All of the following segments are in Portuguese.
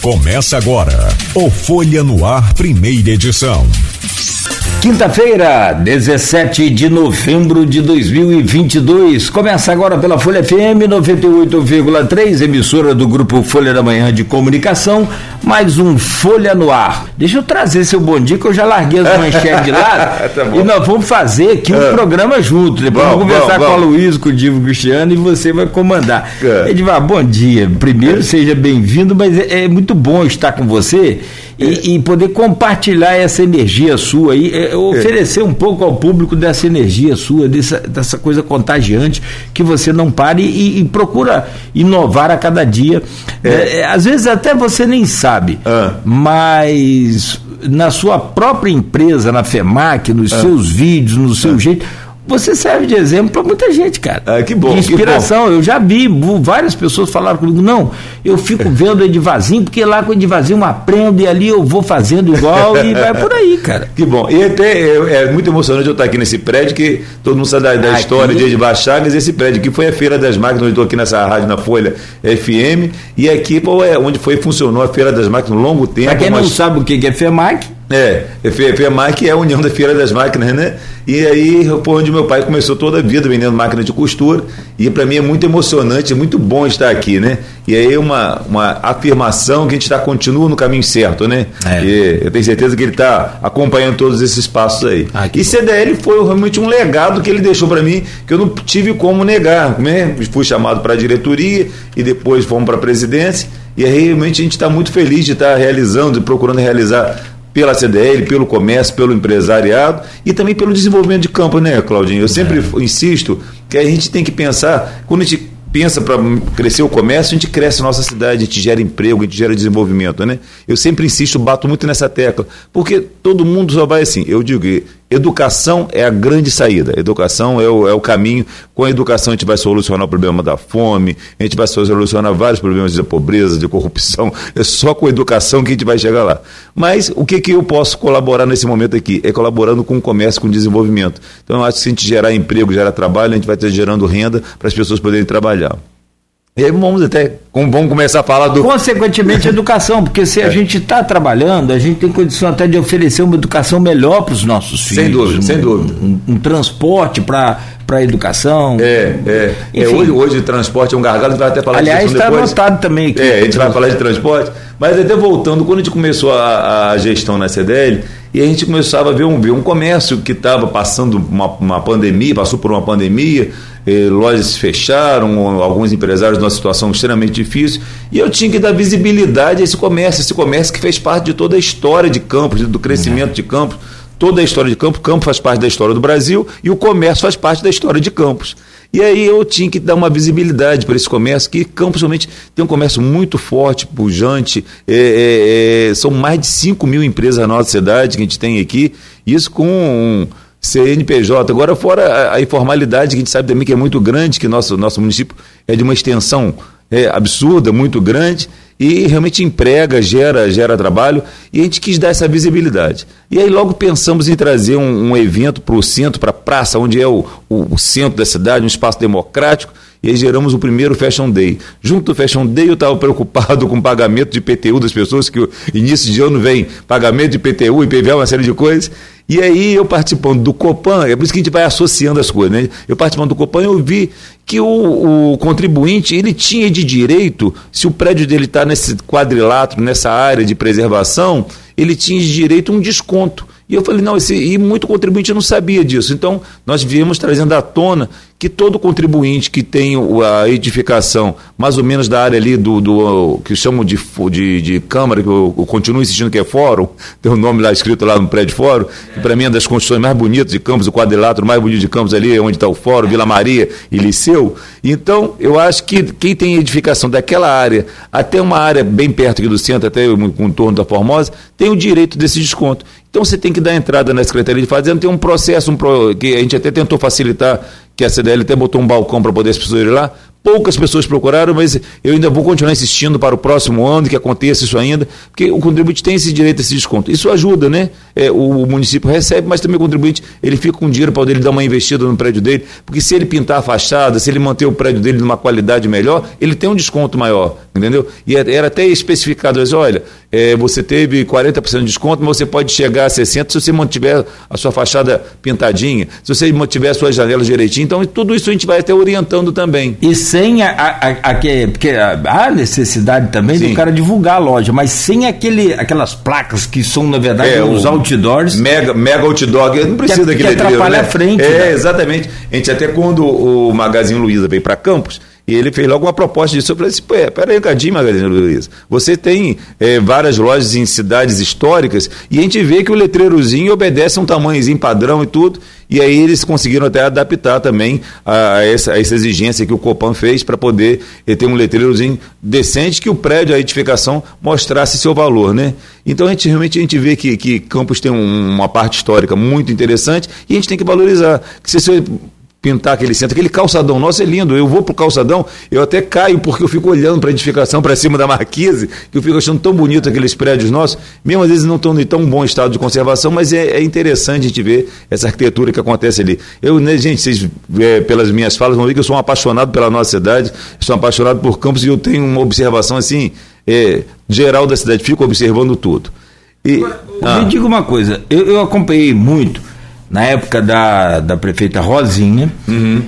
Começa agora o Folha no Ar, primeira edição. Quinta-feira, 17 de novembro de 2022. Começa agora pela Folha FM 98,3, emissora do grupo Folha da Manhã de Comunicação. Mais um Folha no Ar. Deixa eu trazer seu bom dia, que eu já larguei as manchetes de lado. tá e nós vamos fazer aqui um é. programa junto. Depois bom, vamos conversar bom, com a Luiz, com o Divo Cristiano e você vai comandar. É. Edivar, bom dia. Primeiro, é. seja bem-vindo, mas é, é muito bom estar com você e, e, poder compartilhar essa energia sua aí, é, oferecer um pouco ao público dessa energia sua, dessa, dessa coisa contagiante, que você não pare e, e procura inovar a cada dia. É. É, é às vezes até você nem sabe, ah. mas na sua própria empresa, na FEMAC, nos ah. seus vídeos, no seu ah. jeito você serve de exemplo para muita gente, cara. Ah, que bom. De inspiração. Bom. Eu já vi, várias pessoas falaram comigo, não, eu fico vendo o Edivazinho, porque lá com o Edivazinho eu aprendo e ali eu vou fazendo igual e vai por aí, cara. Que bom. E até é, é muito emocionante eu estar aqui nesse prédio, que todo mundo sabe da, da história de Edivar Chagas, esse prédio que foi a Feira das Máquinas, onde eu estou aqui nessa rádio na Folha FM, e aqui pô, é onde foi funcionou a Feira das Máquinas um longo tempo. Para quem mas... não sabe o que é FEMAC, é, FEMAC é a União da Feira das Máquinas, né? E aí foi onde meu pai começou toda a vida vendendo máquina de costura. E para mim é muito emocionante, é muito bom estar aqui, né? E aí uma, uma afirmação que a gente está continua no caminho certo, né? É. E eu tenho certeza que ele está acompanhando todos esses passos aí. Ah, e CDL foi realmente um legado que ele deixou para mim que eu não tive como negar. Né? Fui chamado para a diretoria e depois fomos para a presidência. E aí realmente a gente está muito feliz de estar tá realizando e procurando realizar pela CDL, pelo comércio, pelo empresariado e também pelo desenvolvimento de campo, né, Claudinho? Eu sempre é. insisto que a gente tem que pensar, quando a gente pensa para crescer o comércio, a gente cresce a nossa cidade, a gente gera emprego, a gente gera desenvolvimento, né? Eu sempre insisto, bato muito nessa tecla, porque todo mundo só vai assim. Eu digo educação é a grande saída, educação é o, é o caminho. Com a educação a gente vai solucionar o problema da fome, a gente vai solucionar vários problemas de pobreza, de corrupção. É só com a educação que a gente vai chegar lá. Mas o que, que eu posso colaborar nesse momento aqui? É colaborando com o comércio, com o desenvolvimento. Então eu acho que se a gente gerar emprego, gerar trabalho, a gente vai estar gerando renda para as pessoas poderem trabalhar trabalhar. E aí vamos até vamos começar a falar do. Consequentemente, educação, porque se a é. gente está trabalhando, a gente tem condição até de oferecer uma educação melhor para os nossos filhos. Sem dúvida, um, sem dúvida. Um, um transporte para a educação. É, é. é hoje, hoje o transporte é um gargalo, a gente vai até falar Aliás, Aliás, está anotado também aqui. É, a gente vai falar de transporte. Mas até voltando, quando a gente começou a, a gestão na CDL, e a gente começava a ver um, ver um comércio que estava passando uma, uma pandemia, passou por uma pandemia, eh, lojas se fecharam, alguns empresários numa situação extremamente difícil, e eu tinha que dar visibilidade a esse comércio, esse comércio que fez parte de toda a história de Campos, do crescimento de Campos, toda a história de Campos, Campos faz parte da história do Brasil e o comércio faz parte da história de Campos. E aí eu tinha que dar uma visibilidade para esse comércio, que Campos realmente tem um comércio muito forte, pujante, é, é, é, são mais de 5 mil empresas na nossa cidade que a gente tem aqui, isso com um CNPJ. Agora, fora a, a, informalidade, que a gente sabe também que é muito grande, que nosso, nosso município é de uma extensão é, absurda, muito grande, e realmente emprega, gera, gera trabalho, e a gente quis dar essa visibilidade. E aí logo pensamos em trazer um, um evento para o centro, para a praça, onde é o, o, o centro da cidade, um espaço democrático, e aí geramos o primeiro Fashion Day. Junto ao Fashion Day, eu estava preocupado com o pagamento de IPTU das pessoas, que início de ano vem pagamento de IPTU, IPVA, uma série de coisas. E aí, eu participando do Copan, é por isso que a gente vai associando as coisas, né? Eu participando do Copan, eu vi que o, o contribuinte, ele tinha de direito, se o prédio dele está nesse quadrilátero, nessa área de preservação, ele tinha de direito um desconto. E eu falei, não, esse, e muito contribuinte não sabia disso. Então, nós viemos trazendo à tona que todo contribuinte que tem a edificação, mais ou menos da área ali do, do que chamam de, de, de Câmara, que eu, eu, continuo insistindo que é fórum, tem o um nome lá escrito lá no prédio fórum, que para mim é das construções mais bonitas de Campos, o quadrilátero mais bonito de Campos ali, onde está o fórum, Vila Maria e Liceu. Então, eu acho que quem tem edificação daquela área, até uma área bem perto aqui do centro, até o contorno da Formosa, tem o direito desse desconto. Então você tem que dar entrada na Secretaria de Fazenda, tem um processo um pro, que a gente até tentou facilitar, que a CDL até botou um balcão para poder as pessoas ir lá, poucas pessoas procuraram, mas eu ainda vou continuar insistindo para o próximo ano que aconteça isso ainda, porque o contribuinte tem esse direito a esse desconto. Isso ajuda, né? É, o, município recebe, mas também o contribuinte ele fica com dinheiro para ele dar uma investida no prédio dele, porque se ele pintar a fachada, se ele manter o prédio dele numa qualidade melhor, ele tem um desconto maior, entendeu? E é, era até especificado, mas olha, é, você teve 40% de desconto, mas você pode chegar a 60% se você mantiver a sua fachada pintadinha, se você mantiver as suas janelas direitinho. Então, tudo isso a gente vai até orientando também. E sem a, a, a, porque há necessidade também Sim. do cara divulgar a loja, mas sem aquele, aquelas placas que são, na verdade, é, os outdoors. Mega, mega outdoor, não precisa que, daquele que atrapalha né? a frente. É, né? exatamente. A gente até quando o Magazine Luiza veio para Campos, e ele fez logo uma proposta disso. Eu falei assim, pera aí um cadinho, Magazine Luiza. Você tem é, várias lojas em cidades históricas e a gente vê que o letreirozinho obedece a um tamanhozinho padrão e tudo. E aí eles conseguiram até adaptar também a, essa, a essa exigência que o Copan fez para poder eh, ter um letreirozinho decente que o prédio, a edificação, mostrasse seu valor, né? Então a gente realmente a gente vê que, que Campos tem um, uma parte histórica muito interessante e a gente tem que valorizar. Que se você pintar aquele centro. Aquele calçadão nosso é lindo. Eu vou pro calçadão, eu até caio porque eu fico olhando para a edificação para cima da marquise, que eu fico achando tão bonito aqueles prédios nossos. Mesmo às vezes não estão em tão bom estado de conservação, mas é, é interessante a gente ver essa arquitetura que acontece ali. Eu, né, gente, vocês, é, pelas minhas falas, vão ver que eu sou um apaixonado pela nossa cidade, sou um apaixonado por Campos e eu tenho uma observação assim, é, geral da cidade, fico observando tudo. E, ah. Me diga uma coisa, eu, eu acompanhei muito na época da, da prefeita Rosinha. Uhum.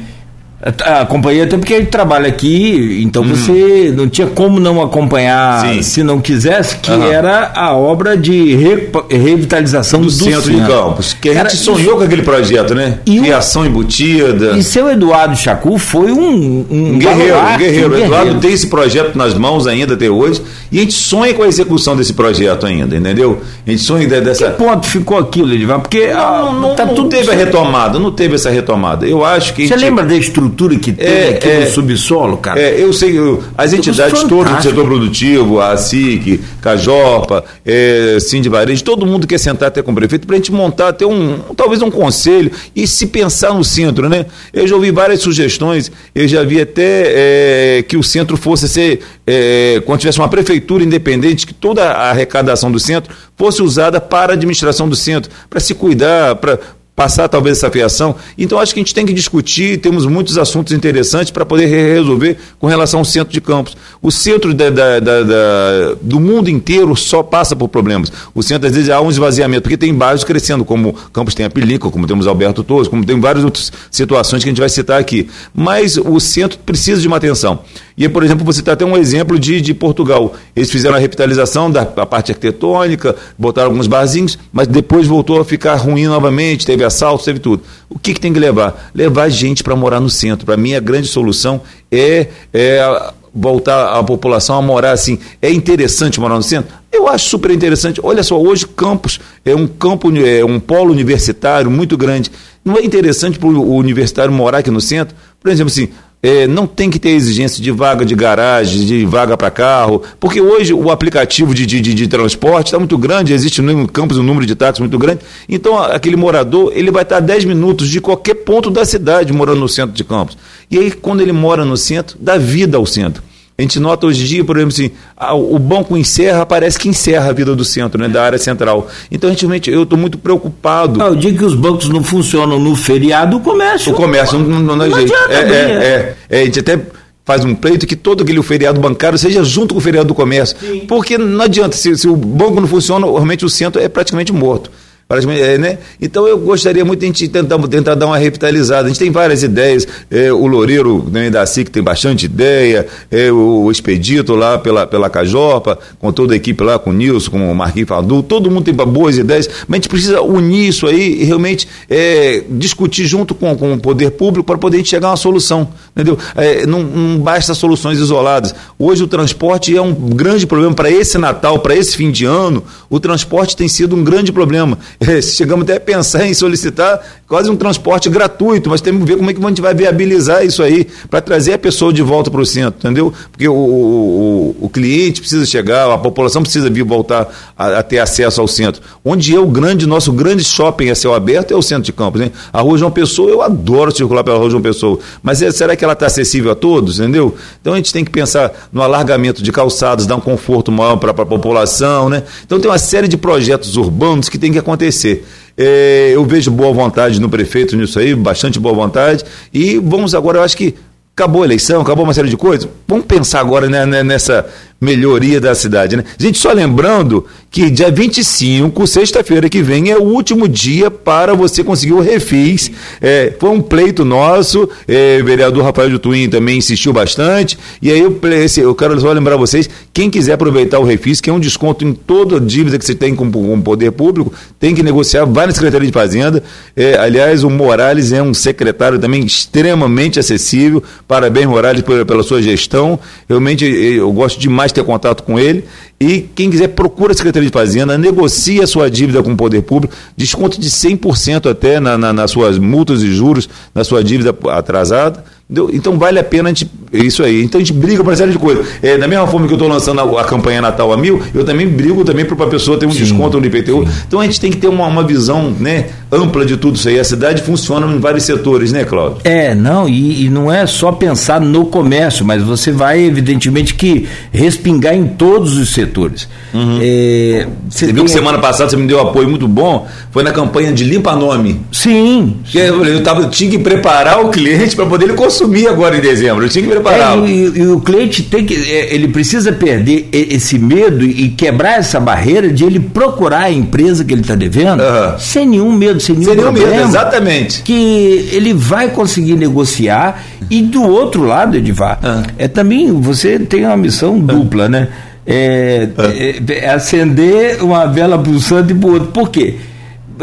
Acompanhei até porque ele trabalha aqui, então uhum. você não tinha como não acompanhar, Sim. se não quisesse, que uhum. era a obra de re, revitalização do, do centro, centro, de Campos. Que a gente sonhou com aquele projeto, né? E Criação embutida. E seu Eduardo Chacu foi um, um, um guerreiro, um guerreiro. O Eduardo tem esse projeto nas mãos ainda até hoje e a gente sonha com a execução desse projeto ainda, entendeu? A gente sonha dessa. Que ponto ficou aquilo, Edivar? Porque não, ah, não, tá não tudo teve a retomada, não teve essa retomada. Eu acho que. Você gente... lembra da estrutura? Estrutura que tem é, aqui é, no subsolo, cara. É, eu sei, eu, as entidades todas do setor produtivo, a SIC, Cajopa, é, Cindy Varejo, todo mundo quer sentar até com o prefeito para a gente montar até um, talvez um conselho e se pensar no centro, né? Eu já ouvi várias sugestões, eu já vi até é, que o centro fosse ser, é, quando tivesse uma prefeitura independente, que toda a arrecadação do centro fosse usada para a administração do centro, para se cuidar, para passar talvez essa fiação. Então acho que a gente tem que discutir, temos muitos assuntos interessantes para poder resolver com relação ao centro de campos. O centro da, da, da, do mundo inteiro só passa por problemas. O centro, às vezes, há um esvaziamento, porque tem bairros crescendo, como Campos tem a Película, como temos Alberto Torres, como tem várias outras situações que a gente vai citar aqui. Mas o centro precisa de uma atenção. E, por exemplo, você está até um exemplo de, de Portugal. Eles fizeram a revitalização da parte arquitetônica, botaram alguns barzinhos, mas depois voltou a ficar ruim novamente, teve assaltos, teve tudo. O que, que tem que levar? Levar gente para morar no centro. Para mim, a grande solução é, é voltar a população a morar assim. É interessante morar no centro? Eu acho super interessante. Olha só, hoje Campos é um campo, é um polo universitário muito grande. Não é interessante para o universitário morar aqui no centro? Por exemplo, assim, é, não tem que ter exigência de vaga de garagem, de vaga para carro, porque hoje o aplicativo de, de, de transporte está muito grande, existe no campus um número de táxis muito grande, então aquele morador ele vai estar a 10 minutos de qualquer ponto da cidade morando no centro de campos. E aí, quando ele mora no centro, dá vida ao centro. A gente nota hoje em dia, por exemplo, assim, o banco encerra, parece que encerra a vida do centro, né, da área central. Então, a gente, eu estou muito preocupado. Não, o dia que os bancos não funcionam no feriado, o comércio. O comércio não, não, não, não jeito. É, é, é, é, a gente até faz um pleito que todo aquele feriado bancário seja junto com o feriado do comércio. Sim. Porque não adianta, se, se o banco não funciona, realmente o centro é praticamente morto. É, né? Então eu gostaria muito de a gente tentar, tentar dar uma revitalizada. A gente tem várias ideias. É, o Loureiro né, da SIC tem bastante ideia, é, o Expedito lá pela, pela Cajopa, com toda a equipe lá, com o Nilson, com o Marquinhos Fadu, todo mundo tem boas ideias, mas a gente precisa unir isso aí e realmente é, discutir junto com, com o poder público para poder chegar a uma solução. Entendeu? É, não, não basta soluções isoladas. Hoje o transporte é um grande problema para esse Natal, para esse fim de ano. O transporte tem sido um grande problema. chegamos até a pensar em solicitar quase um transporte gratuito, mas temos que ver como é que a gente vai viabilizar isso aí para trazer a pessoa de volta para o centro, entendeu? Porque o, o, o, cliente precisa chegar, a população precisa vir voltar a, a, ter acesso ao centro. Onde é o grande, nosso grande shopping a céu aberto é o centro de Campos. Hein? A Rua João Pessoa, eu adoro circular pela Rua João Pessoa, mas é, será que ela está acessível a todos, entendeu? Então a gente tem que pensar no alargamento de calçados, dar um conforto maior para a população, né? Então tem uma série de projetos urbanos que tem que acontecer. É, eu vejo boa vontade no prefeito nisso aí, bastante boa vontade. E vamos agora, eu acho que acabou a eleição, acabou uma série de coisas. Vamos pensar agora né, né nessa melhoria da cidade, né? Gente, só lembrando que dia 25, sexta-feira que vem, é o último dia para você conseguir o refis. É, foi um pleito nosso, é, o vereador Rafael de Twin também insistiu bastante. E aí eu, eu quero só lembrar vocês, quem quiser aproveitar o refis, que é um desconto em toda dívida que você tem com, o poder público, tem que negociar, vai na Secretaria de Fazenda. É, aliás, o Morales é um secretário também extremamente acessível. Parabéns, Morales, pela sua gestão. Realmente eu gosto demais ter contato com ele. E quem quiser, procura a Secretaria de Fazenda, negocia a sua dívida com o poder público, desconto de 100% até na, na, nas suas multas e juros, na sua dívida atrasada. Então vale a pena a gente, isso aí. Então a gente briga para uma série de coisas. É, da mesma forma que eu estou lançando a, a, campanha Natal a mil, eu também brigo também para a pessoa ter um sim, desconto no IPTU. Sim. Então a gente tem que ter uma, uma visão né, ampla de tudo isso aí. A cidade funciona em vários setores, né, Cláudio? É, não, e, e não é só pensar no comércio, mas você vai, evidentemente, que respingar em todos os setores. Uhum. É, você, você viu que semana passada você me deu um apoio muito bom, foi na campanha de Limpa Nome. Sim. Eu, eu, tava, tinha que preparar o cliente para poder ele consumir assumir agora em dezembro, eu tinha que preparar. É, e, e, o cliente tem que, é, ele precisa perder esse medo e quebrar essa barreira de ele procurar a empresa que ele está devendo uhum. sem nenhum medo, sem nenhum, sem nenhum problema, medo, exatamente. Que ele vai conseguir negociar e do outro lado, Edivar, uhum. é também você tem uma missão dupla, né? É, é, é acender uma vela para o santo e para o outro. Por quê?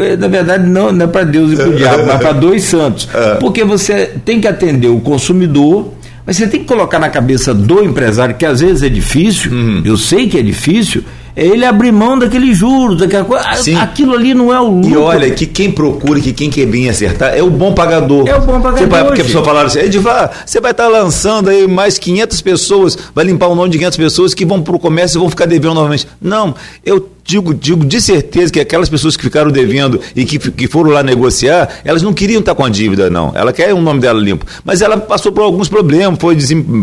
É, na verdade, não, não é para Deus e para o diabo, mas para dois santos. É. Porque você tem que atender o consumidor, mas você tem que colocar na cabeça do empresário, que às vezes é difícil, uhum. eu sei que é difícil, é ele abrir mão daqueles juros, daquela coisa. Sim. Aquilo ali não é o lucro. E olha, que quem procura, que quem quer bem acertar, é o bom pagador. É o bom pagador. Você porque a pessoa falaram assim, Edivar, você vai estar lançando aí mais 500 pessoas, vai limpar o nome de 500 pessoas que vão para o comércio e vão ficar devendo novamente. Não, eu digo, digo de certeza que aquelas pessoas que ficaram devendo e que, que foram lá negociar, elas não queriam estar com a dívida, não. Ela quer o nome dela limpo. Mas ela passou por alguns problemas, foi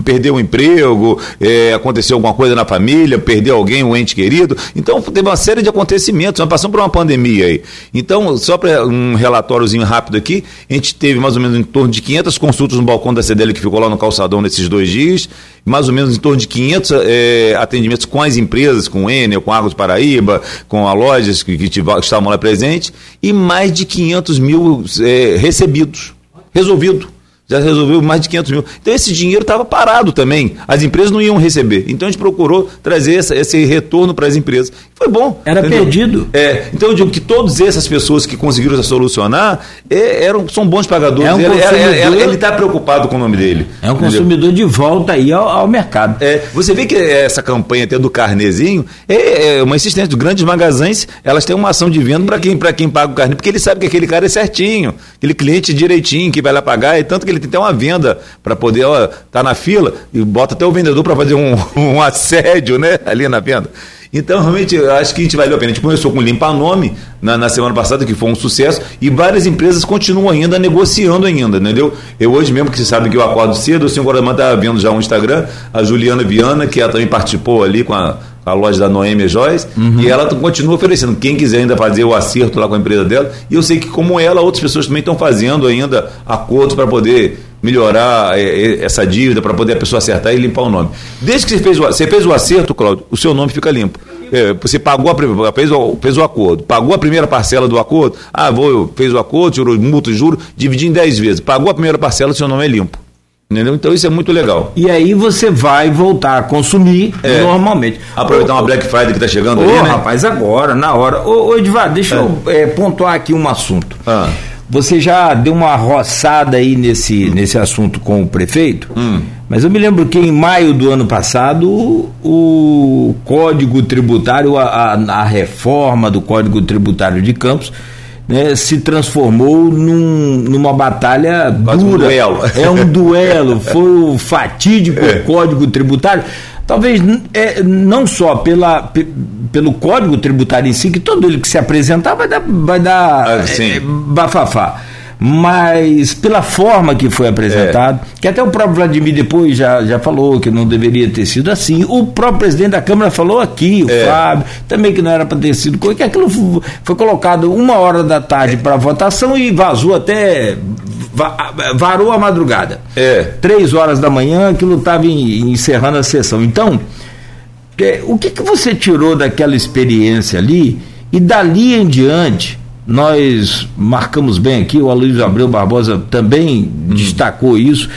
perdeu o emprego, é, aconteceu alguma coisa na família, perdeu alguém, um ente querido. Então, teve uma série de acontecimentos. Nós passamos por uma pandemia aí. Então, só para um relatóriozinho rápido aqui, a gente teve mais ou menos em torno de 500 consultas no balcão da CDL que ficou lá no calçadão nesses dois dias, mais ou menos em torno de 500 é, atendimentos com as empresas, com Enel, com Águas Paraíba, com a lojas que, que, estavam lá presentes, e mais de 500 mil é, recebidos, resolvido já resolveu mais de 500 mil. Então esse dinheiro estava parado também. As empresas não iam receber. Então a gente procurou trazer essa, esse retorno para as empresas. Foi bom. Era entendeu? perdido. É, então eu digo que todas essas pessoas que conseguiram solucionar é, eram, são bons pagadores. É um ele está preocupado com o nome dele. É um entendeu? consumidor de volta aí ao, ao, mercado. É, você vê que essa campanha até do carnezinho é, é uma insistência. Os grandes magazines, elas têm uma ação de venda para quem, quem paga o carne, porque ele sabe que aquele cara é certinho, aquele cliente direitinho que vai lá pagar, e tanto que ele tem até uma venda para poder, ó, tá na fila e bota até o vendedor para fazer um, um assédio, né, ali na venda. Então, realmente, eu acho que a gente valeu a pena. A gente começou com limpar nome na, na, semana passada, que foi um sucesso, e várias empresas continuam ainda negociando ainda, entendeu? Eu hoje mesmo, que você sabe que eu acordo cedo, o senhor Guardamã está vendo já um Instagram, a Juliana Viana, que ela também participou ali com a, a loja da Noêmia Joias, uhum. e ela continua oferecendo. Quem quiser ainda fazer o acerto lá com a empresa dela, e eu sei que, como ela, outras pessoas também estão fazendo ainda acordos para poder melhorar é, é, essa dívida para poder a pessoa acertar e limpar o nome. Desde que você fez o, você fez o acerto, Cláudio, o seu nome fica limpo. É, você pagou a, fez, o, fez o acordo, pagou a primeira parcela do acordo, ah, vou, fez o acordo, tirou multa e juro, dividi em 10 vezes. Pagou a primeira parcela, seu nome é limpo. Entendeu? Então isso é muito legal. E aí você vai voltar a consumir é. normalmente. Aproveitar uma Black Friday que está chegando ô, ali, né? rapaz, agora, na hora. Ô, ô Edvar, deixa é. eu é, pontuar aqui um assunto. Ah. Você já deu uma roçada aí nesse, nesse assunto com o prefeito, hum. mas eu me lembro que em maio do ano passado o Código Tributário, a, a reforma do Código Tributário de Campos, né, se transformou num, numa batalha Quase um dura. duelo. É um duelo, foi o fatídico É. Código Tributário. Talvez é, não só pela, pe- pelo Código Tributário em si, que todo ele que se apresentar vai dar, vai dar Ah, é, bafafá. Mas pela forma que foi apresentado, É. que até o próprio Vladimir depois já, já falou que não deveria ter sido assim. O próprio presidente da Câmara falou aqui, o É. Fábio, também que não era para ter sido coisa, que aquilo foi colocado uma hora da tarde para votação e vazou até. va- varou a madrugada. É. Três horas da manhã, aquilo estava encerrando a sessão. Então, é, o que, que você tirou daquela experiência ali e dali em diante? Nós marcamos bem aqui, o Aloysio Abreu Barbosa também destacou isso,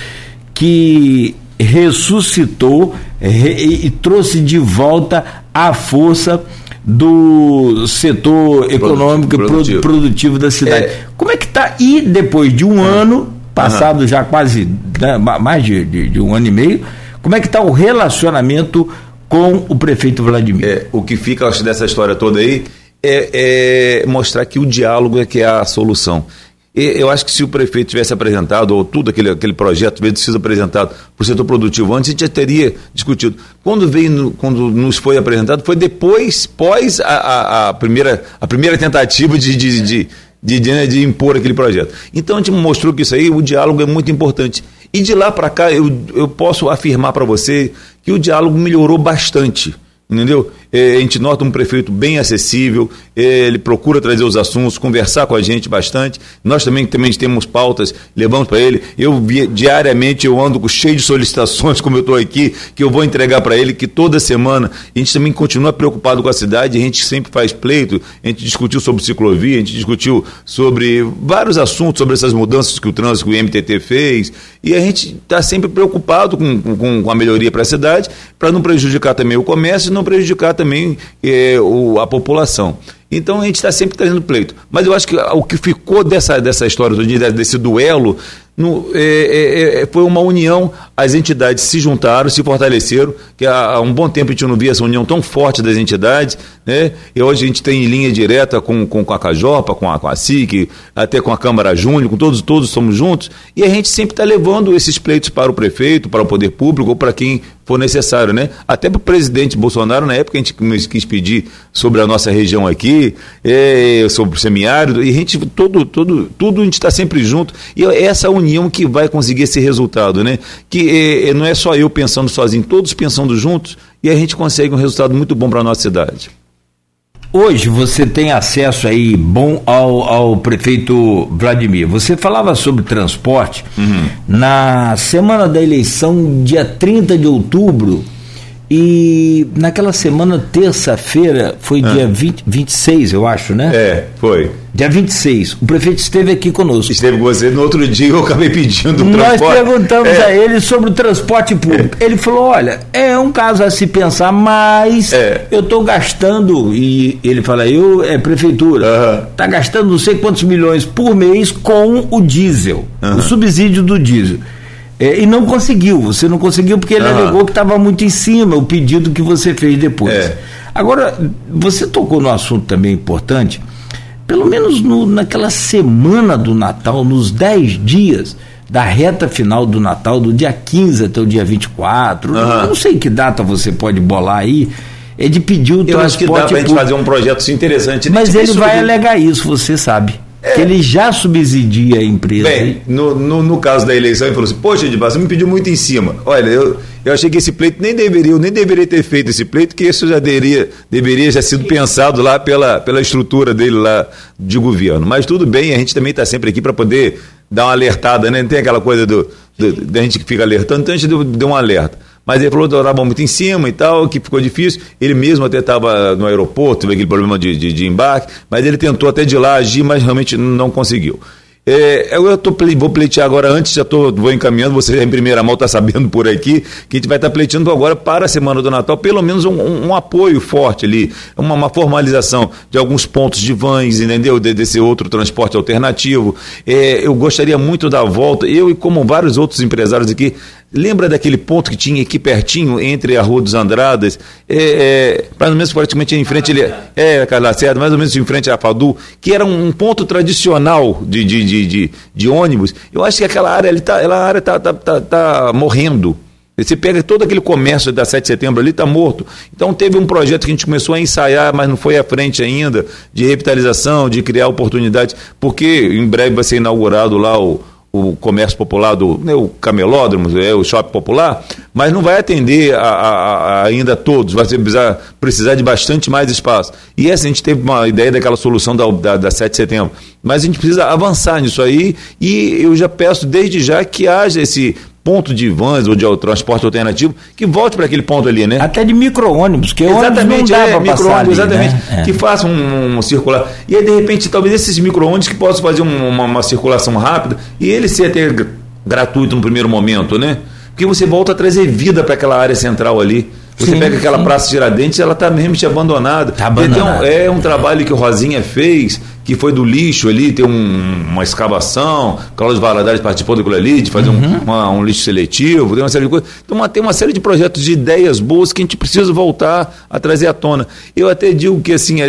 que ressuscitou re- e, trouxe de volta a força do setor econômico e produ- produtivo. produtivo da cidade. É. Como é que está? E depois de um ano, passado já quase né, ma- mais de, de- de um ano e meio, como é que está o relacionamento com o prefeito Vladimir? É, o que fica, acho, dessa história toda aí é, é mostrar que o diálogo é que é a solução. E eu acho que se o prefeito tivesse apresentado, ou tudo aquele, aquele projeto tivesse sido apresentado para o setor produtivo antes, a gente já teria discutido. Quando veio, quando nos foi apresentado, foi depois, pós a, a- a primeira, a primeira tentativa de, de, de, de, de, né, de impor aquele projeto. Então a gente mostrou que isso aí, o diálogo é muito importante. E de lá para cá, eu, eu posso afirmar para você que o diálogo melhorou bastante. Entendeu? Eh, a gente nota um prefeito bem acessível, eh, ele procura trazer os assuntos, conversar com a gente bastante. Nós também, também temos pautas, levamos para ele. Eu diariamente eu ando cheio de solicitações, como eu estou aqui, que eu vou entregar para ele, que toda semana a gente também continua preocupado com a cidade, a gente sempre faz pleito, a gente discutiu sobre ciclovia, a gente discutiu sobre vários assuntos, sobre essas mudanças que o trânsito, que o MTT fez, e a gente está sempre preocupado com, com, com a melhoria para a cidade, para não prejudicar também o comércio e não prejudicar também eh, o, a população. Então a gente está sempre trazendo pleito. Mas eu acho que o que ficou dessa, dessa história, desse duelo, no- é, é, é, foi uma união, as entidades se juntaram, se fortaleceram, que há, há um bom tempo a gente não via essa união tão forte das entidades, né? e hoje a gente tem linha direta com, com, com a Cajopa, com a, com a SIC, até com a Câmara Júnior, com todos, todos somos juntos, e a gente sempre está levando esses pleitos para o prefeito, para o poder público, ou para quem for necessário, né? Até para o presidente Bolsonaro, na época a gente quis pedir sobre a nossa região aqui, é, sobre o semiárido, e a gente, todo, todo, tudo a gente está sempre junto, e é essa união que vai conseguir esse resultado, né? Que é, é, não é só eu pensando sozinho, todos pensando juntos, e a gente consegue um resultado muito bom para a nossa cidade. Hoje você tem acesso aí bom ao, ao prefeito Vladimir. Você falava sobre transporte. Na semana da eleição, dia 30 de outubro, e naquela semana, terça-feira, foi dia 20, 26, eu acho, né? É, foi. Dia 26. O prefeito esteve aqui conosco. Esteve com você no outro dia, eu acabei pedindo o Nós transporte. perguntamos É. a ele sobre o transporte público. Ele falou: olha, é um caso a se pensar, mas É. eu estou gastando, e ele fala, eu, é prefeitura, está gastando não sei quantos milhões por mês com o diesel, o subsídio do diesel. É, e não conseguiu, você não conseguiu porque ele Aham. alegou que estava muito em cima o pedido que você fez depois. É. Agora, você tocou no assunto também importante, pelo menos no- naquela semana do Natal, nos 10 dias da reta final do Natal, do dia 15 até o dia 24, Aham. eu não sei que data você pode bolar aí, é de pedir o Eu acho que dá transporte para a gente fazer um projeto assim, interessante. Mas Tipo, ele vai alegar isso, você sabe. Que ele já subsidia a empresa. Bem, no, no, no caso da eleição, ele falou assim: Poxa, Edmar, você me pediu muito em cima. Olha, eu, eu achei que esse pleito nem deveria, eu nem deveria ter feito esse pleito, que isso já deveria, deveria já sido pensado lá pela, pela estrutura dele lá de governo. Mas tudo bem, a gente também está sempre aqui para poder dar uma alertada, né? Não tem aquela coisa do, do- da gente que fica alertando, então a gente deu, deu um alerta. Mas ele falou que estava muito em cima e tal, que ficou difícil. Ele mesmo até estava no aeroporto, teve aquele problema de, de, de embarque, mas ele tentou até de lá agir, mas realmente não conseguiu. É, eu tô, vou pleitear agora, antes já tô, vou encaminhando, você em primeira mão está sabendo por aqui, que a gente vai estar pleiteando agora para a semana do Natal, pelo menos um, um- um apoio forte ali, uma, uma formalização de alguns pontos de vans, entendeu? De- desse outro transporte alternativo. É, eu gostaria muito da volta, eu e como vários outros empresários aqui, Lembra daquele ponto que tinha aqui pertinho, entre a Rua dos Andradas, é, é, mais ou menos praticamente em frente, ele, é, Carlos Lacerda, mais ou menos em frente à Fadu, que era um, ponto tradicional de, de, de, de, de ônibus. Eu acho que aquela área está aquela área tá, tá, tá, tá morrendo. Você pega todo aquele comércio da 7 de setembro ali, está morto. Então teve um projeto que a gente começou a ensaiar, mas não foi à frente ainda, de revitalização, de criar oportunidades, porque em breve vai ser inaugurado lá o, o comércio popular do né, o camelódromo, é, o shopping popular, mas não vai atender a, a, a ainda todos, vai precisar, precisar de bastante mais espaço. E essa a gente teve uma ideia daquela solução da, da, da 7 de setembro. Mas a gente precisa avançar nisso aí e eu já peço desde já que haja esse ponto de vans ou de transporte alternativo que volte para aquele ponto ali, né? Até de micro-ônibus, que exatamente, é, micro-ônibus, exatamente, né? que é. faça um, um, circular. E aí, de repente, talvez esses micro-ônibus que possam fazer um, uma, uma, circulação rápida e ele ser até gratuito no primeiro momento, né? Porque você volta a trazer vida para aquela área central ali. Você sim, pega aquela sim. Praça Tiradentes, ela está mesmo abandonada. Tá abandonada. Então, é um trabalho que o Rosinha fez, que foi do lixo ali, ter um, uma escavação, Carlos Valadares participou daquilo ali, de fazer uhum. um, uma, um, lixo seletivo, tem uma série de coisas. Então, uma, tem uma série de projetos, de ideias boas que a gente precisa voltar a trazer à tona. Eu até digo que assim, é,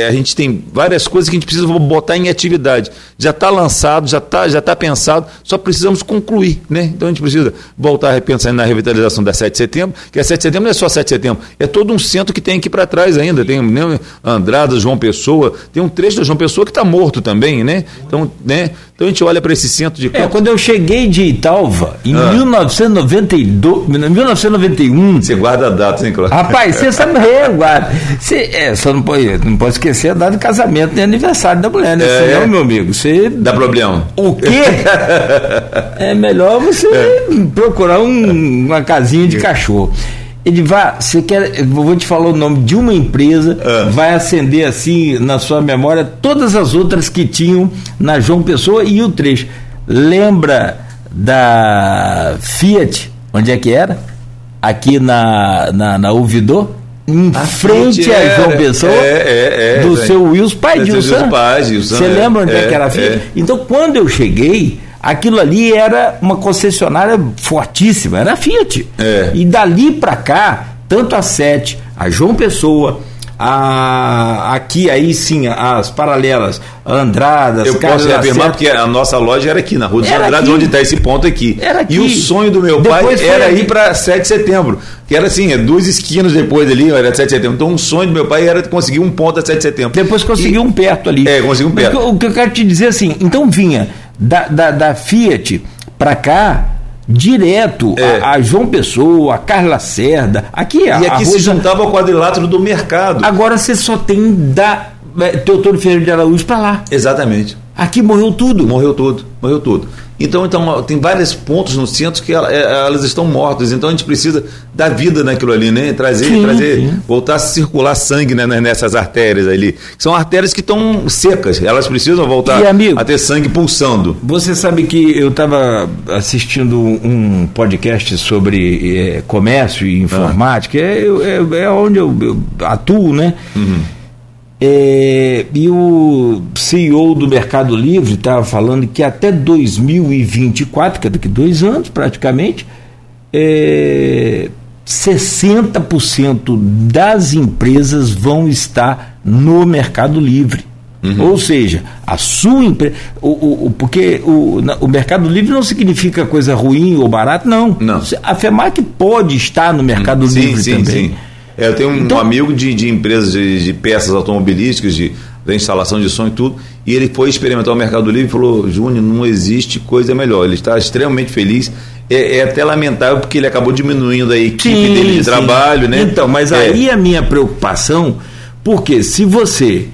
é, a gente tem várias coisas que a gente precisa botar em atividade. Já está lançado, já está já tá pensado, só precisamos concluir. Né? Então a gente precisa voltar a repensar na revitalização da 7 de setembro, que a 7 de setembro não é só 7 de setembro, é todo um centro que tem aqui para trás ainda. Tem né, Andrada, João Pessoa, tem um trecho da João pessoa que está morto também, né? Então, né? Então a gente olha para esse centro de campo. É, quando eu cheguei de Italva, em ah. 1992, 1991. Você guarda a data, hein, Cláudio? Rapaz, você sabe, eu guardo. Você, é, só não pode, não pode esquecer a data de casamento e aniversário da mulher, né? É, Senão, meu amigo, você. Dá problema. O quê? é melhor você é. procurar um, uma casinha de cachorro. Edvar, você quer. Eu vou te falar o nome de uma empresa, ah. vai acender assim na sua memória todas as outras que tinham na João Pessoa e o trecho. Lembra da Fiat? Onde é que era? Aqui na, na, na Ouvidor? Em a frente a João Pessoa, é, é, é, do seu Wilson Pai Dilson. Você lembra onde é, que era a Fiat? É. Então, quando eu cheguei aquilo ali era uma concessionária fortíssima, era a Fiat. É. E dali para cá, tanto a Sete, a João Pessoa, a, aqui aí sim as paralelas Andradas eu posso afirmar porque a nossa loja era aqui na rua dos era Andradas aqui. onde está esse ponto aqui. Era aqui. e o sonho do meu depois pai era ir para 7 de setembro que era assim, é duas esquinas depois ali, era 7 de setembro. Então, um sonho do meu pai era conseguir um ponto a 7 de setembro. Depois conseguiu um perto ali. É, conseguiu um perto. O que eu quero te dizer assim, então vinha da, da, da Fiat para cá, direto é. a, a, João Pessoa, a Carla Cerda, aqui E aqui se juntava o quadrilátero do mercado. Agora você só tem da é, Teotoro Ferreira de Araújo para lá. Exatamente. Aqui morreu tudo. Morreu tudo, morreu tudo. Então, então tem vários pontos no centro que é, elas estão mortas. Então a gente precisa dar vida naquilo ali, né? Trazer, sim, trazer, sim. voltar a circular sangue né, nessas artérias ali. São artérias que estão secas. Elas precisam voltar e, amigo, a ter sangue pulsando. Você sabe que eu estava assistindo um podcast sobre é, comércio e informática. Ah. É, é, é, onde eu, eu atuo, né? Uhum. É, e o CEO do Mercado Livre estava falando que até 2024, que é daqui dois anos praticamente, é, 60% das empresas vão estar no Mercado Livre. Uhum. Ou seja, a sua empresa. O, o, porque o, o Mercado Livre não significa coisa ruim ou barato, não. não. A FEMAC pode estar no Mercado sim, Livre sim, também. Sim. É, eu tenho um então, amigo de, de empresas de, de, peças automobilísticas, de, de instalação de som e tudo, e ele foi experimentar o Mercado Livre e falou: Júnior, não existe coisa melhor. Ele está extremamente feliz. É, é, até lamentável porque ele acabou diminuindo a equipe sim, dele de sim. trabalho, né? Então, mas é. aí a minha preocupação, porque se você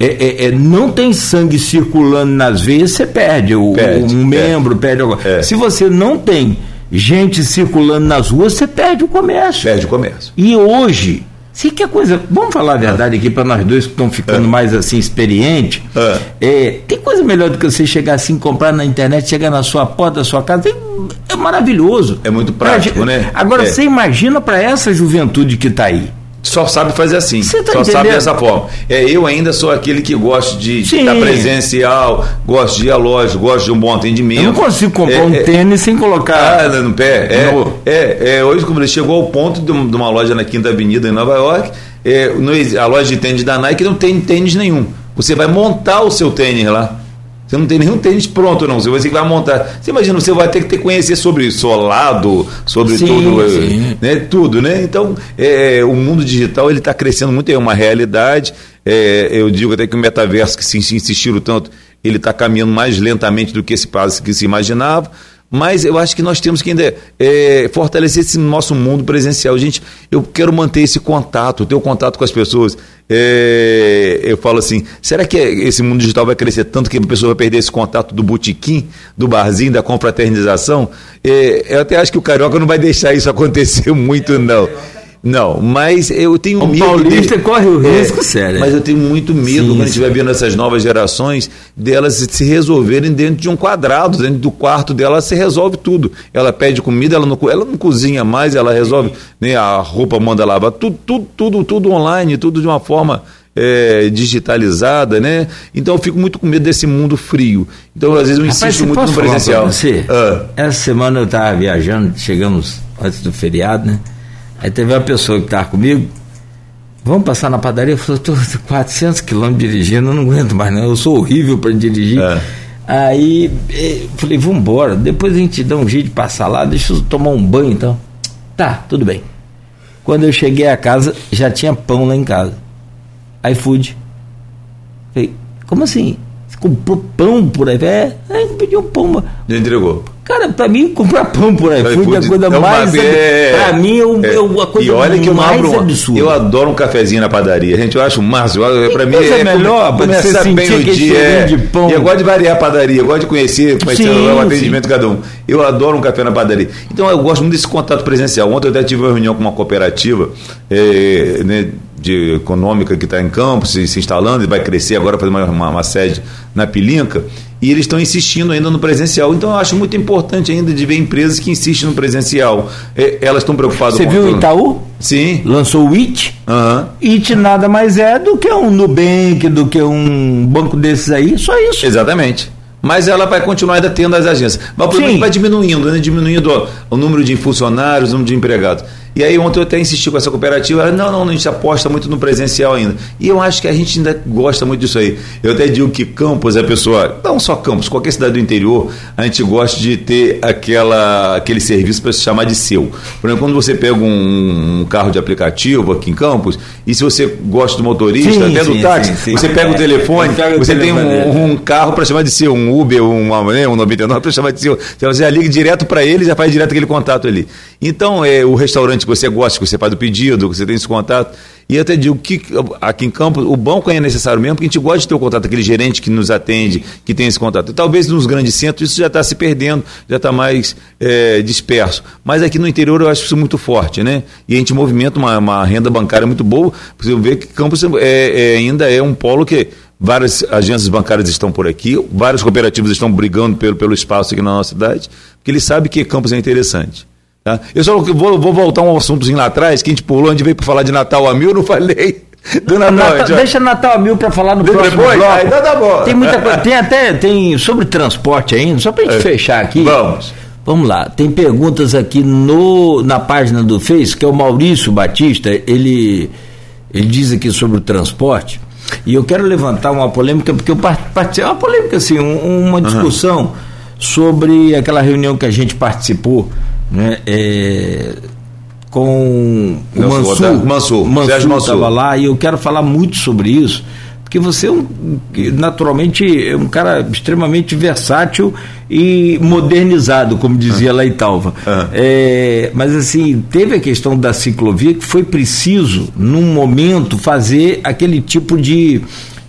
é, é, é, não tem sangue circulando nas veias, você perde, o, perde, um membro, perde. perde se você não tem gente circulando nas ruas, você perde o comércio. Perde o comércio. E hoje, se que coisa. Vamos falar a verdade aqui para nós dois que estão ficando é. mais assim experientes. É. É, tem coisa melhor do que você chegar assim, comprar na internet, chegar na sua porta da sua casa. É maravilhoso. É muito prático, né? Agora, é. você imagina para essa juventude que está aí. Só sabe fazer assim. Tá só entendendo? sabe dessa forma. É, eu ainda sou aquele que gosto de estar presencial, gosto de ir à loja, gosto de um bom atendimento. Eu não consigo comprar é, um é, tênis sem colocar ah, no pé. É, no... é, é, hoje, como ele chegou ao ponto de uma loja na Quinta Avenida em Nova York, é, a loja de tênis da Nike não tem tênis nenhum. Você vai montar o seu tênis lá. Você não tem nenhum tênis pronto, não. Você vai montar. Você imagina, você vai ter que ter conhecer sobre solado, sobre sim, tudo, sim. né? Tudo, né? Então, é, o mundo digital ele está crescendo muito, é uma realidade. É, eu digo até que o metaverso, que se insistiram tanto, ele está caminhando mais lentamente do que se, que se imaginava mas eu acho que nós temos que ainda é, fortalecer esse nosso mundo presencial. Gente, eu quero manter esse contato, ter o contato com as pessoas. É, eu falo assim, será que esse mundo digital vai crescer tanto que a pessoa vai perder esse contato do botequim, do barzinho, da confraternização? É, eu até acho que o Carioca não vai deixar isso acontecer muito, não. Não, mas eu tenho o medo. O paulista de... corre o é, risco, é, sério. Mas eu tenho muito medo sim, quando a gente vai vendo essas novas gerações delas se resolverem dentro de um quadrado, dentro do quarto dela se resolve tudo. Ela pede comida, ela não, ela não cozinha mais, ela resolve, né, a roupa manda lavar, tudo, tudo, tudo, tudo online, tudo de uma forma é, digitalizada, né? Então eu fico muito com medo desse mundo frio. Então às vezes eu insisto Rapaz, muito no presencial. Você? Ah. Essa semana eu estava viajando, chegamos antes do feriado, né? Aí teve uma pessoa que estava comigo, vamos passar na padaria? Eu falei, estou 400 quilômetros dirigindo, eu não aguento mais não, eu sou horrível para dirigir. É. Aí eu falei, vamos embora, depois a gente dá um jeito de passar lá, deixa eu tomar um banho então. Tá, tudo bem. Quando eu cheguei a casa, já tinha pão lá em casa. iFood. Falei, como assim? Comprou pão por aí? É, aí pediu um pão. Já entregou. Cara, pra mim, comprar pão por iFood é a coisa é mais. É, pra mim, é, o, é, a coisa e olha que eu mais abro, absurda. Eu adoro um cafezinho na padaria. Gente, eu acho o máximo. Pra mim é melhor pra começar bem o dia. É, de pão. E eu gosto de variar a padaria, eu gosto de conhecer, sim, o atendimento de cada um. Eu adoro um café na padaria. Então, eu gosto muito desse contato presencial. Ontem eu até tive uma reunião com uma cooperativa. É, né, de econômica que está em Campos, se, se, instalando, e vai crescer agora, fazer uma, uma, uma sede na Pilinca, e eles estão insistindo ainda no presencial. Então eu acho muito importante ainda de ver empresas que insistem no presencial. É, elas estão preocupadas Você com viu o Itaú? Sim. Lançou o IT. Uhum. IT nada mais é do que um Nubank, do que um banco desses aí, só isso. Exatamente mas ela vai continuar ainda tendo as agências. Mas o problema é vai diminuindo, né? diminuindo o número de funcionários, o número de empregados. E aí ontem eu até insisti com essa cooperativa, ela, não, não, a gente aposta muito no presencial ainda. E eu acho que a gente ainda gosta muito disso aí. Eu até digo que Campos, a pessoa, não só Campos, qualquer cidade do interior, a gente gosta de ter aquela, aquele serviço para se chamar de seu. Por exemplo, quando você pega um, um, carro de aplicativo aqui em Campos, e se você gosta do motorista, sim, até sim, do táxi, sim, você pega o telefone, você o tem um, um, carro para chamar de seu, um Uber, um, né, um 99 para chamar de seu. Então você já liga direto para ele e já faz direto aquele contato ali. Então, é, o restaurante que você gosta, que você faz o pedido, que você tem esse contato. E até digo que aqui em Campos, o banco é necessário mesmo, porque a gente gosta de ter o contato, aquele gerente que nos atende, que tem esse contato. E talvez nos grandes centros isso já está se perdendo, já está mais é, disperso. Mas aqui no interior eu acho isso muito forte, né? E a gente movimenta uma, uma renda bancária muito boa. Você vê que Campos é, é, ainda é um polo que várias agências bancárias estão por aqui, várias cooperativas estão brigando pelo, pelo espaço aqui na nossa cidade, porque eles sabem que Campos é interessante. Tá? Eu só vou, vou voltar um assuntozinho lá atrás, que a gente pulou, a gente veio para falar de Natal a mil, não falei. Do Natal, Natal, deixa Natal a mil para falar no próximo depois? bloco. Ah, então tá bom. Tem muita coisa. Tem até tem sobre transporte ainda, só para a gente é. fechar aqui. Vamos. Vamos lá, tem perguntas aqui no, na página do Face, que é o Maurício Batista, ele, ele diz aqui sobre o transporte, e eu quero levantar uma polêmica, porque eu participei, uma polêmica assim, um, uma discussão uhum. sobre aquela reunião que a gente participou né, é, com o Mansur. Mansur, Mansur estava lá e eu quero falar muito sobre isso, porque você é um, naturalmente é um cara extremamente versátil e modernizado, como dizia ah. lá Italva. Ah. É, mas assim, teve a questão da ciclovia que foi preciso, num momento, fazer aquele tipo de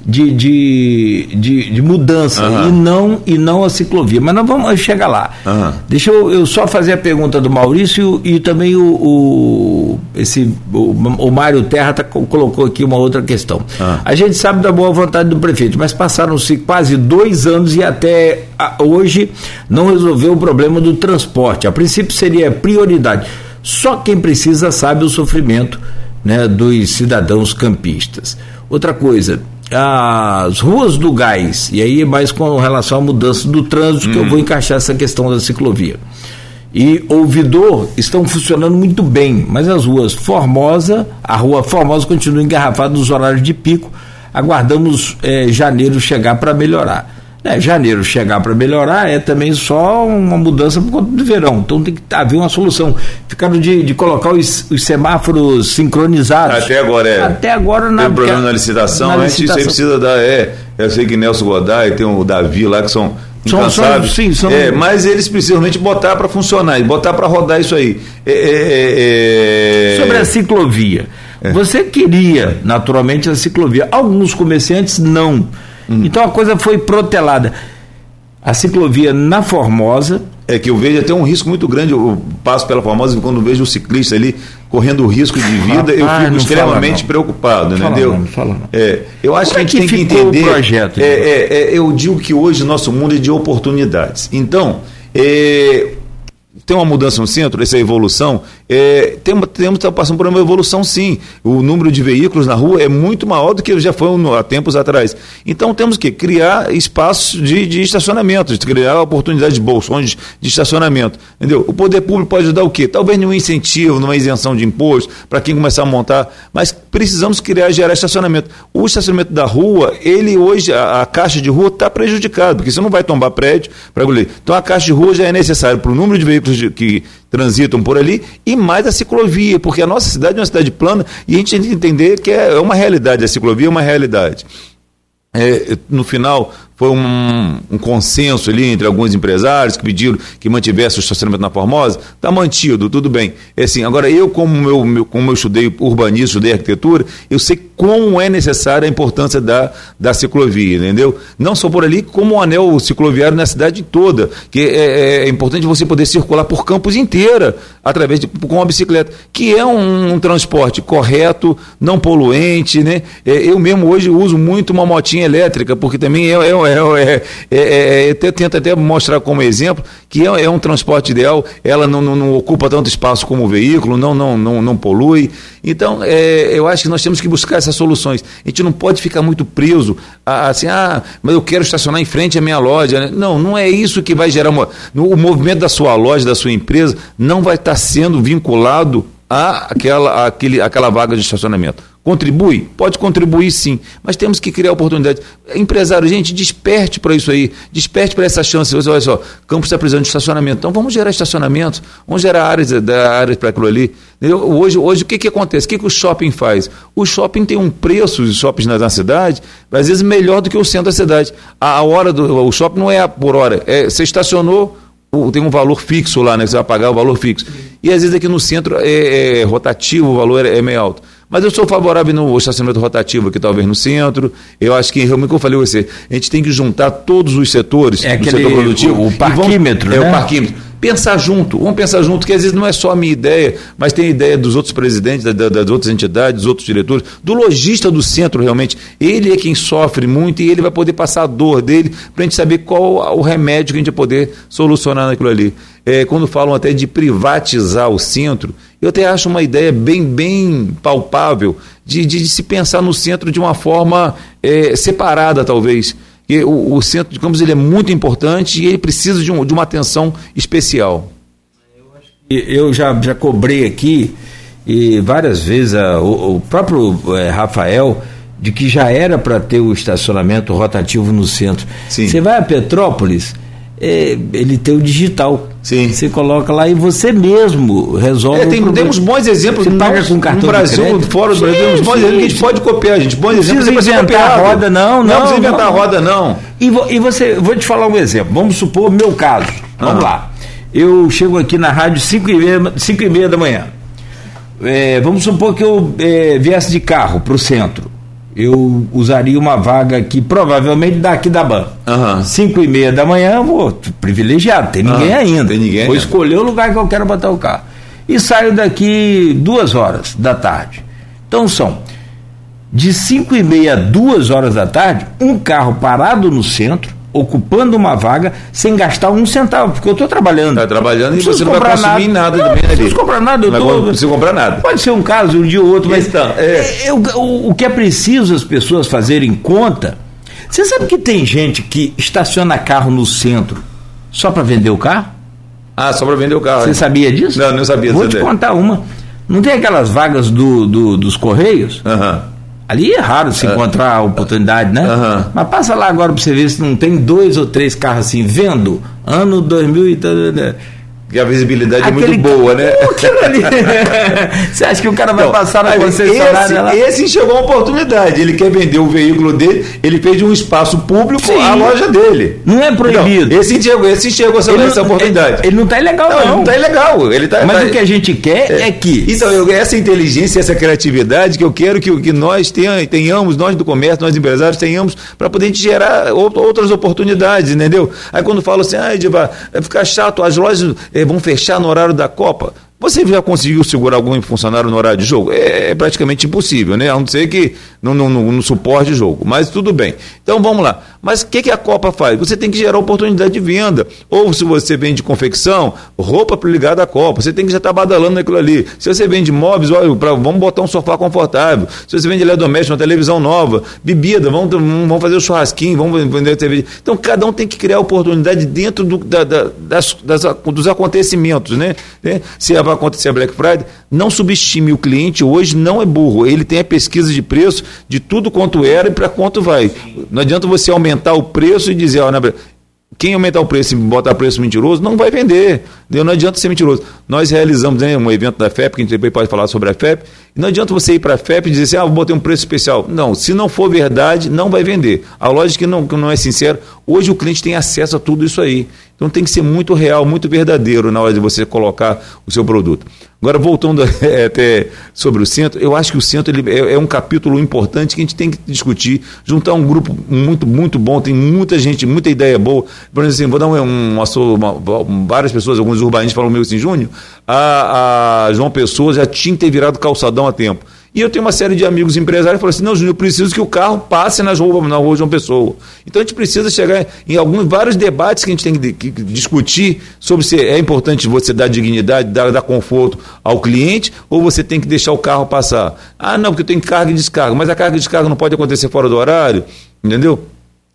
de, de, de, de mudança uhum. e, não, e não a ciclovia. Mas nós vamos chegar lá. Uhum. Deixa eu, eu, só fazer a pergunta do Maurício e também o, o esse, o, o Mário Terra tá, colocou aqui uma outra questão. Uhum. A gente sabe da boa vontade do prefeito, mas passaram-se quase dois anos e até hoje não resolveu o problema do transporte. A princípio seria prioridade. Só quem precisa sabe o sofrimento né, dos cidadãos campistas. Outra coisa, as ruas do gás, e aí é mais com relação à mudança do trânsito, que eu vou encaixar essa questão da ciclovia. E Ouvidor estão funcionando muito bem, mas as ruas Formosa, a rua Formosa continua engarrafada nos horários de pico. Aguardamos eh, janeiro chegar para melhorar. É, janeiro chegar para melhorar é também só uma mudança por conta do verão. Então tem que haver uma solução. Ficaram de, de colocar os, os, semáforos sincronizados. Até agora é. Até agora na. Tem problema na licitação, na licitação. a gente precisa dar. É, eu sei que Nelson Goday tem o Davi lá que são. São, são, sim, são... É, mas eles precisam realmente botar para funcionar e botar para rodar isso aí. É, é, é, é, Sobre a ciclovia. É. Você queria, naturalmente, a ciclovia. Alguns comerciantes não. Hum. Então a coisa foi protelada. A ciclovia na Formosa. É que eu vejo até um risco muito grande. Eu passo pela Formosa e quando vejo o ciclista ali correndo risco de vida, eu fico extremamente fala, preocupado, não entendeu? Fala, não, fala, não. É, eu acho Como que a gente é que tem que entender. O projeto, é, é, é, eu digo que hoje nosso mundo é de oportunidades. Então, é, tem uma mudança no centro, essa evolução, é, temos, temos tá passando por uma evolução sim. O número de veículos na rua é muito maior do que já foi há tempos atrás. Então temos que criar espaços de, de estacionamento, de criar oportunidades de bolsões de estacionamento. Entendeu? O poder público pode ajudar o quê? Talvez num incentivo, numa isenção de imposto, para quem começar a montar, mas precisamos criar gerar estacionamento. O estacionamento da rua, ele hoje, a, a caixa de rua está prejudicada, porque você não vai tombar prédio para engolir. Então a caixa de rua já é necessária para o número de veículos de, que transitam por ali, e mais a ciclovia, porque a nossa cidade é uma cidade plana e a gente tem que entender que é uma realidade, a ciclovia é uma realidade. É, no final, foi um, um, consenso ali entre alguns empresários que pediram que mantivesse o estacionamento na Formosa, está mantido, tudo bem. É assim, agora eu, como, meu, meu, como eu estudei urbanismo, estudei arquitetura, eu sei como é necessária a importância da, da ciclovia, entendeu? Não só por ali, como o anel cicloviário na cidade toda, que é, é, é importante você poder circular por campos inteira, através de, com a bicicleta, que é um, um transporte correto, não poluente, né? É, eu mesmo hoje uso muito uma motinha elétrica, porque também é, é é, é, é, é tenta até mostrar como exemplo que é, é um transporte ideal, ela não, não, não, ocupa tanto espaço como o veículo, não, não, não, não polui. Então, eu acho que nós temos que buscar essas soluções. A gente não pode ficar muito preso a, assim, ah, mas eu quero estacionar em frente à minha loja. Não, não é isso que vai gerar uma. O movimento da sua loja, da sua empresa, não vai estar sendo vinculado àquela, àquele, àquela vaga de estacionamento. Contribui? Pode contribuir sim, mas temos que criar oportunidades. Empresário, gente, desperte para isso aí, desperte para essa chance. Olha só, Campos está precisando de estacionamento, então vamos gerar estacionamentos, vamos gerar áreas, áreas para aquilo ali. Hoje, hoje o que, que acontece? O que, que o shopping faz? O shopping tem um preço, os shoppings na, na cidade, às vezes melhor do que o centro da cidade. A, a hora do o shopping não é por hora, é, você estacionou, tem um valor fixo lá, né? Você vai pagar o valor fixo. E às vezes aqui no centro é, é rotativo, o valor é, é meio alto. Mas eu sou favorável no estacionamento rotativo aqui, talvez no centro. Eu acho que, realmente, como eu falei você, a gente tem que juntar todos os setores é do aquele, setor produtivo. O, parquímetro, né? É o parquímetro. Pensar junto, vamos pensar junto, que às vezes não é só a minha ideia, mas tem a ideia dos outros presidentes, da, das outras entidades, dos outros diretores, do lojista do centro realmente. Ele é quem sofre muito e ele vai poder passar a dor dele para a gente saber qual o remédio que a gente vai poder solucionar naquilo ali. É, quando falam até de privatizar o centro, eu até acho uma ideia bem, bem palpável de, de, de se pensar no centro de uma forma é, separada, talvez. E o, o, centro de campos ele é muito importante e ele precisa de, um, de uma atenção especial. Eu já, já cobrei aqui e várias vezes a, o, o, próprio é, Rafael de que já era para ter o estacionamento rotativo no centro. Você vai a Petrópolis, é, ele tem o digital. Sim. Você coloca lá e você mesmo resolve. É, tem, temos bons exemplos. Você paga com cartão no Brasil, fora do Brasil, temos bons exemplos que a gente pode copiar, gente. Bons exemplos não precisa inventar a roda, não. Não, não precisa inventar a roda, não. E, vo, e você, vou te falar um exemplo. Vamos supor o meu caso. Vamos ah. lá. Eu chego aqui na rádio 5 e meia, cinco e meia da manhã. É, vamos supor que eu é, viesse de carro para o centro eu usaria uma vaga aqui, provavelmente daqui da BAN. Uhum. Cinco e meia da manhã, vou privilegiado, tem ninguém uhum. ainda. Tem ninguém vou ainda. escolher o lugar que eu quero botar o carro. E saio daqui duas horas da tarde. Então são de cinco e meia a duas horas da tarde, um carro parado no centro, ocupando uma vaga sem gastar um centavo, porque eu estou trabalhando. Está trabalhando e você não vai consumir nada, nada não, também ali. Não preciso comprar nada, eu não tô, precisa comprar nada. Pode ser um caso, um dia ou outro, mas então, é... Eu, o, o que é preciso as pessoas fazerem conta. Você sabe que tem gente que estaciona carro no centro só para vender o carro? Ah, só para vender o carro. Você é? sabia disso? Não, não sabia. Vou te contar uma. Não tem aquelas vagas do, do dos Correios? Aham. Uhum. Ali é raro se é. encontrar a oportunidade, né? Mas passa lá agora para você ver se não tem dois ou três carros assim, vendo, ano 2000 e. E a visibilidade Aquele... é muito boa, né? Você acha que o cara vai passar na concessionária esse, lá? Esse enxergou uma oportunidade. Ele quer vender o veículo dele, ele fez de um espaço público Sim. a loja dele. Não é proibido. Não, esse enxergou, esse enxergou essa, essa não, oportunidade. Ele, ele, não está ilegal, não. Não, ele não está ilegal. Ele tá, Mas tá, o que a gente quer é, é que. Então, eu, essa inteligência, essa criatividade que eu quero que, que nós tenhamos, nós do comércio, nós empresários, tenhamos, para poder gerar outras oportunidades, entendeu? Aí quando falo assim, ah, Diva, vai ficar chato, as lojas eh, vão fechar no horário da Copa. Você já conseguiu segurar algum funcionário no horário de jogo? É, é praticamente impossível, né? A não ser que não, não, não suporte jogo. Mas tudo bem. Então vamos lá. Mas o que, que a Copa faz? Você tem que gerar oportunidade de venda. Ou se você vende confecção, roupa ligada à Copa. Você tem que já estar tá badalando naquilo ali. Se você vende móveis, olha, pra, vamos botar um sofá confortável. Se você vende eletrodoméstico, uma televisão nova, bebida, vamos, vamos fazer o churrasquinho, vamos vender TV. Então cada um tem que criar oportunidade dentro do, da, da, das, das, dos acontecimentos, né? Se vai acontecer a Black Friday, não subestime o cliente hoje, não é burro. Ele tem a pesquisa de preço de tudo quanto era e para quanto vai. Não adianta você aumentar o preço e dizer, ó, quem aumentar o preço e botar preço mentiroso não vai vender. Não adianta ser mentiroso. Nós realizamos né, um evento da FEP, que a gente depois pode falar sobre a FEP, não adianta você ir para a FEP e dizer assim, ah, vou botar um preço especial. Não, se não for verdade, não vai vender. A lógica que não, que não é sincera, hoje o cliente tem acesso a tudo isso aí. Então tem que ser muito real, muito verdadeiro na hora de você colocar o seu produto. Agora, voltando é, até sobre o centro, eu acho que o centro ele é, é, um capítulo importante que a gente tem que discutir, juntar um grupo muito, muito bom, tem muita gente, muita ideia boa. Por exemplo, vou dar um, uma, uma, várias pessoas, alguns urbanistas falam meu assim, Júnior, a, a João Pessoa já tinha que ter virado calçadão há tempo. E eu tenho uma série de amigos empresários que falam assim: não, Júnior, eu preciso que o carro passe nas ruas, na rua de uma pessoa. Então a gente precisa chegar em alguns, vários debates que a gente tem que, que discutir sobre se é importante você dar dignidade, dar, dar conforto ao cliente, ou você tem que deixar o carro passar. Ah, não, porque tenho carga e descarga, mas a carga e descarga não pode acontecer fora do horário, entendeu?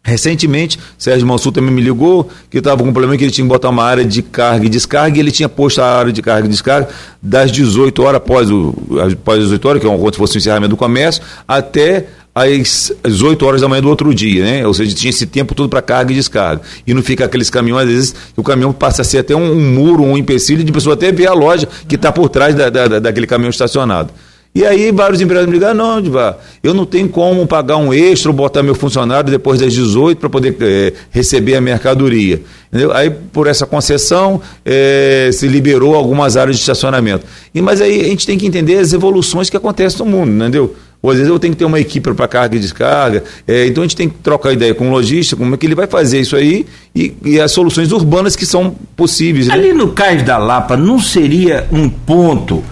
Recentemente, Sérgio Mansur também me ligou que estava com um problema que ele tinha que botar uma área de carga e descarga e ele tinha posto a área de carga e descarga das 18 horas após, o, após as 18 horas, que é se fosse o encerramento do comércio, até às, às 8 horas da manhã do outro dia, né? Ou seja, tinha esse tempo todo para carga e descarga. E não fica aqueles caminhões, às vezes, o caminhão passa a ser até um, um muro, um empecilho de pessoa até ver a loja que está por trás da, da, daquele caminhão estacionado. E aí vários empresários me ligaram, não, Diva, eu não tenho como pagar um extra ou botar meu funcionário depois das 18 para poder é, receber a mercadoria. Entendeu? Aí, por essa concessão, é, se liberou algumas áreas de estacionamento. E, mas aí a gente tem que entender as evoluções que acontecem no mundo, entendeu? Ou às vezes eu tenho que ter uma equipe para carga e descarga. É, então a gente tem que trocar ideia com o lojista, como é que ele vai fazer isso aí e, e as soluções urbanas que são possíveis. Né? Ali no Cais da Lapa não seria um ponto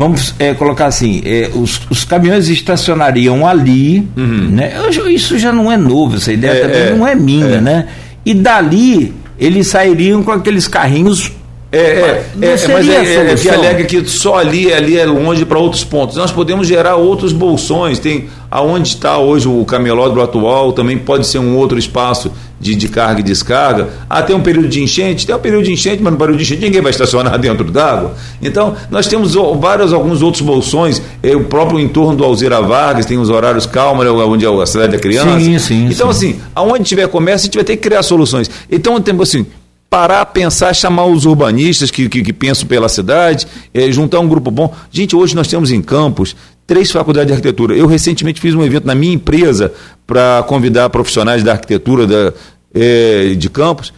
vamos é, colocar assim, é, os, os, caminhões estacionariam ali, uhum. né? Isso já não é novo, essa ideia é, também é, não é minha, é. né? E dali eles sairiam com aqueles carrinhos é, é, é, mas é, é, que alega que só ali, ali é longe para outros pontos. Nós podemos gerar outros bolsões. Tem aonde está hoje o camelódromo atual, também pode ser um outro espaço de, de carga e descarga. Ah, tem um período de enchente? Tem um período de enchente, mas no período de enchente ninguém vai estacionar dentro d'água. Então, nós temos vários, alguns outros bolsões, é, o próprio entorno do Alzira Vargas, tem os horários calma, né, onde é a cidade da criança. Sim, sim, então, sim. assim, aonde tiver comércio, a gente vai ter que criar soluções. Então, temos assim, parar, pensar, chamar os urbanistas que, que, que pensam pela cidade, é, juntar um grupo bom. Gente, hoje nós temos em Campos três faculdades de arquitetura. Eu recentemente fiz um evento na minha empresa para convidar profissionais da arquitetura da, é, de Campos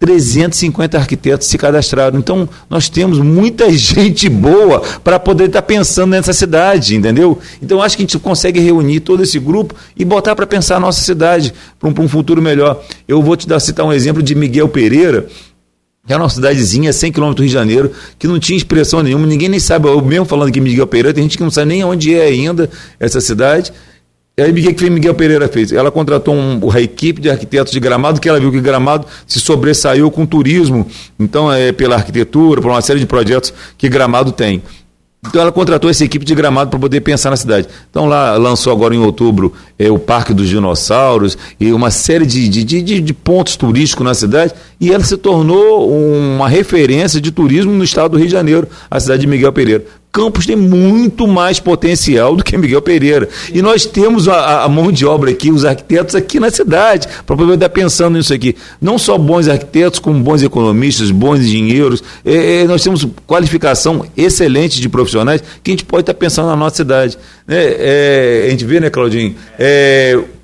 350 arquitetos se cadastraram. Então, nós temos muita gente boa para poder estar tá pensando nessa cidade, entendeu? Então, acho que a gente consegue reunir todo esse grupo e botar para pensar a nossa cidade para um, um, futuro melhor. Eu vou te dar, citar um exemplo de Miguel Pereira, que é uma cidadezinha, 100 km do Rio de Janeiro, que não tinha expressão nenhuma, ninguém nem sabe, eu mesmo falando que Miguel Pereira, tem gente que não sabe nem onde é ainda essa cidade Aí o que Miguel Pereira fez? Ela contratou um, uma equipe de arquitetos de Gramado, que ela viu que Gramado se sobressaiu com turismo. Então, é pela arquitetura, por uma série de projetos que Gramado tem. Então ela contratou essa equipe de gramado para poder pensar na cidade. Então lá lançou agora em outubro é, o Parque dos Dinossauros e uma série de, de, de, de, pontos turísticos na cidade e ela se tornou uma referência de turismo no estado do Rio de Janeiro, a cidade de Miguel Pereira. Campos tem muito mais potencial do que Miguel Pereira. E nós temos a, a mão de obra aqui, os arquitetos aqui na cidade, para poder estar pensando nisso aqui. Não só bons arquitetos, como bons economistas, bons engenheiros. É, é, nós temos qualificação excelente de profissionais que a gente pode estar pensando na nossa cidade. É, é a gente vê, né, Claudinho?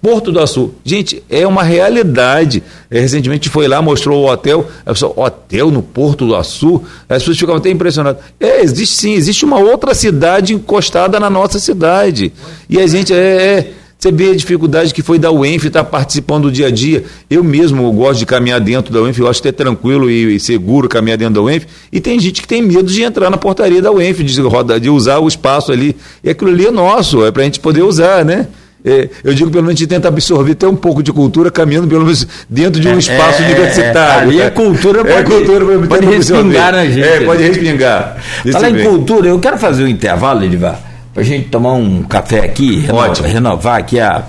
Porto do Açu. Gente, é uma realidade. É, recentemente foi lá, mostrou o hotel. A pessoa, hotel no Porto do Açu? As pessoas ficam até impressionadas. É, existe sim, existe uma outra cidade encostada na nossa cidade. E a gente é, é você vê a dificuldade que foi da UENF estar participando do dia a dia. Eu mesmo gosto de caminhar dentro da UENF, eu acho que é tranquilo e, e, seguro caminhar dentro da UENF. E tem gente que tem medo de entrar na portaria da UENF, de, de usar o espaço ali. E aquilo ali é nosso, é para a gente poder usar, né? É, eu digo pelo menos a gente tenta absorver até um pouco de cultura caminhando pelo menos dentro de um é, espaço é, universitário. Ali a cultura pode, é, cultura pode, pode respingar na gente. É, pode respingar. Falar em cultura, eu quero fazer um intervalo, Edivar, para a gente tomar um café aqui, renovar, renovar aqui a,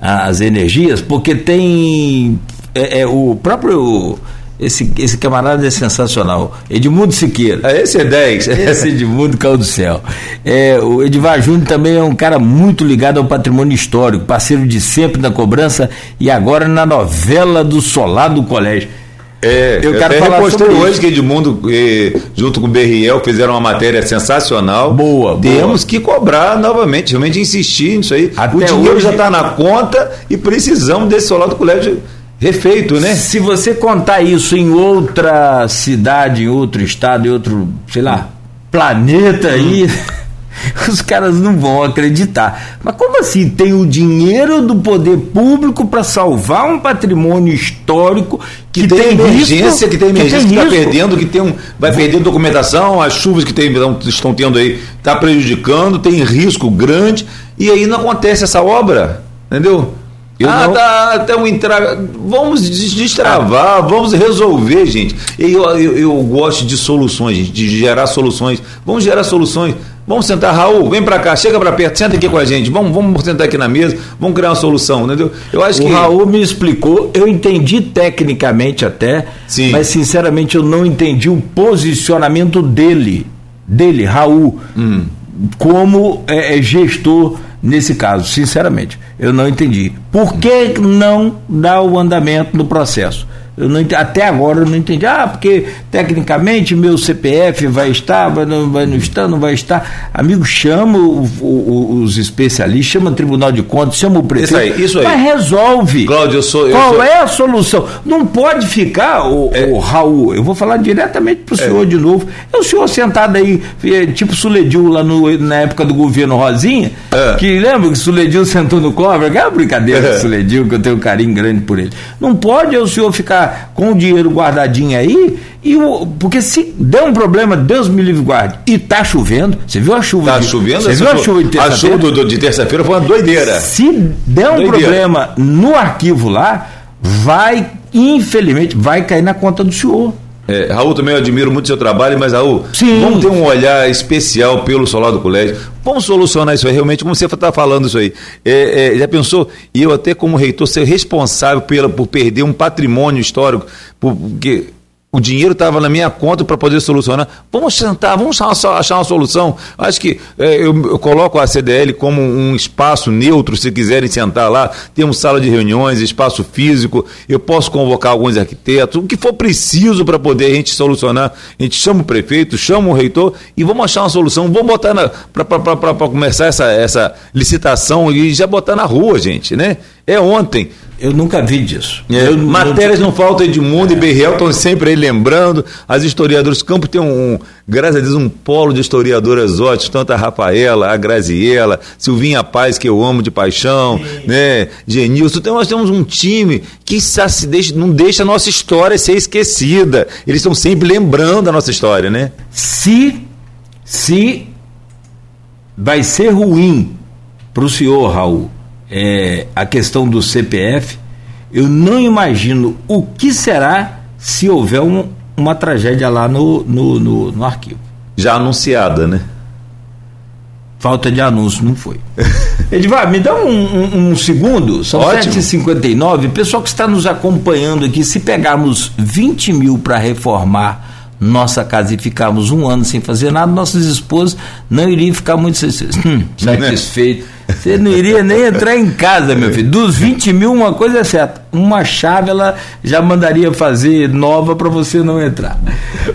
as energias, porque tem é, é, o próprio esse, esse camarada é sensacional. Edmundo Siqueira. Ah, esse é 10. Esse Edmundo caiu do céu. É, o Edivar Júnior também é um cara muito ligado ao patrimônio histórico, parceiro de sempre na cobrança e agora na novela do Solar do Colégio. É, eu quero falar sobre hoje isso. que Edmundo, eh, junto com o Berriel, fizeram uma matéria sensacional. Boa, Temos boa. que cobrar novamente, realmente insistir nisso aí. Até o dinheiro hoje... já está na conta e precisamos desse solar do colégio refeito, né? Se você contar isso em outra cidade, em outro estado, em outro, sei lá, planeta aí, os caras não vão acreditar. Mas como assim? Tem o dinheiro do poder público para salvar um patrimônio histórico que, que tem, tem emergência, risco, que tem emergência, que está perdendo, que tem um, vai perder documentação, as chuvas que tem, estão tendo aí está prejudicando, tem risco grande, e aí não acontece essa obra, entendeu? Eu ah, não... tá, até um entra... Vamos destravar, vamos resolver, gente. Eu, eu, eu, gosto de soluções, gente, de gerar soluções. Vamos gerar soluções. Vamos sentar, Raul, vem para cá, chega para perto, senta aqui com a gente. Vamos, vamos sentar aqui na mesa, vamos criar uma solução, entendeu? Eu acho o que. O Raul me explicou, eu entendi tecnicamente até, Sim. mas sinceramente eu não entendi o posicionamento dele, dele, Raul, hum. como é, é gestor nesse caso, sinceramente. Eu não entendi. Por que não dar o andamento no processo? Eu não, até agora eu não entendi. Ah, porque tecnicamente meu CPF vai estar, vai não, vai não estar, não vai estar. Amigo, chama o, o, os especialistas, chama o Tribunal de Contas, chama o prefeito. Isso aí, isso aí. Mas resolve. Cláudio, eu sou. Eu Qual sou... é a solução? Não pode ficar, o, é. o Raul, eu vou falar diretamente para o senhor é. de novo. É o senhor sentado aí, é, tipo Suledil lá no, na época do governo Rosinha, é. que lembra que Suledil sentou no cobra? Que é uma brincadeira é. Suledil, que eu tenho um carinho grande por ele. Não pode o senhor ficar com o dinheiro guardadinho aí, e o, porque se der um problema, Deus me livre guarde, e tá chovendo, você viu a chuva? Tá de, chovendo? Você viu a chuva de terça-feira? A chuva do, do, de terça-feira foi uma doideira. Se der um doideira. problema no arquivo lá, vai, infelizmente, vai cair na conta do senhor. É, Raul, também eu admiro muito o seu trabalho, mas Raul, Sim. vamos ter um olhar especial pelo solar do colégio. Vamos solucionar isso aí, realmente, como você está falando isso aí. É, é, já pensou? E eu até como reitor ser responsável pela, por perder um patrimônio histórico, porque o dinheiro estava na minha conta para poder solucionar. Vamos sentar, vamos achar uma solução. Acho que é, eu, eu, coloco a CDL como um espaço neutro, se quiserem sentar lá. Temos sala de reuniões, espaço físico. Eu posso convocar alguns arquitetos, o que for preciso para poder a gente solucionar. A gente chama o prefeito, chama o reitor e vamos achar uma solução. Vamos botar para começar essa, essa licitação e já botar na rua, gente, né? É ontem. Eu nunca vi disso. É, eu, matérias não faltam Edmundo é. e Berriel estão sempre aí lembrando. As historiadoras, campo tem um, graças a Deus, um polo de historiadoras ótimos, tanto a Rafaela, a Graziela, Silvinha Paz, que eu amo de paixão, Sim. né? Genilson. Então nós temos um time que se deixa, não deixa a nossa história ser esquecida. Eles estão sempre lembrando a nossa história, né? Se, se vai ser ruim para o senhor, Raul, é, a questão do CPF, eu não imagino o que será se houver um, uma tragédia lá no, no, no, no arquivo. Já anunciada, né? Falta de anúncio, não foi. Edivar, me dá um, um, um segundo, são 7h59. Pessoal que está nos acompanhando aqui, se pegarmos 20 mil para reformar nossa casa e ficarmos um ano sem fazer nada, nossas esposas não iriam ficar muito hum, satisfeitas. Você não iria nem entrar em casa, meu filho. Dos 20 mil, uma coisa é certa. Uma chave ela já mandaria fazer nova para você não entrar.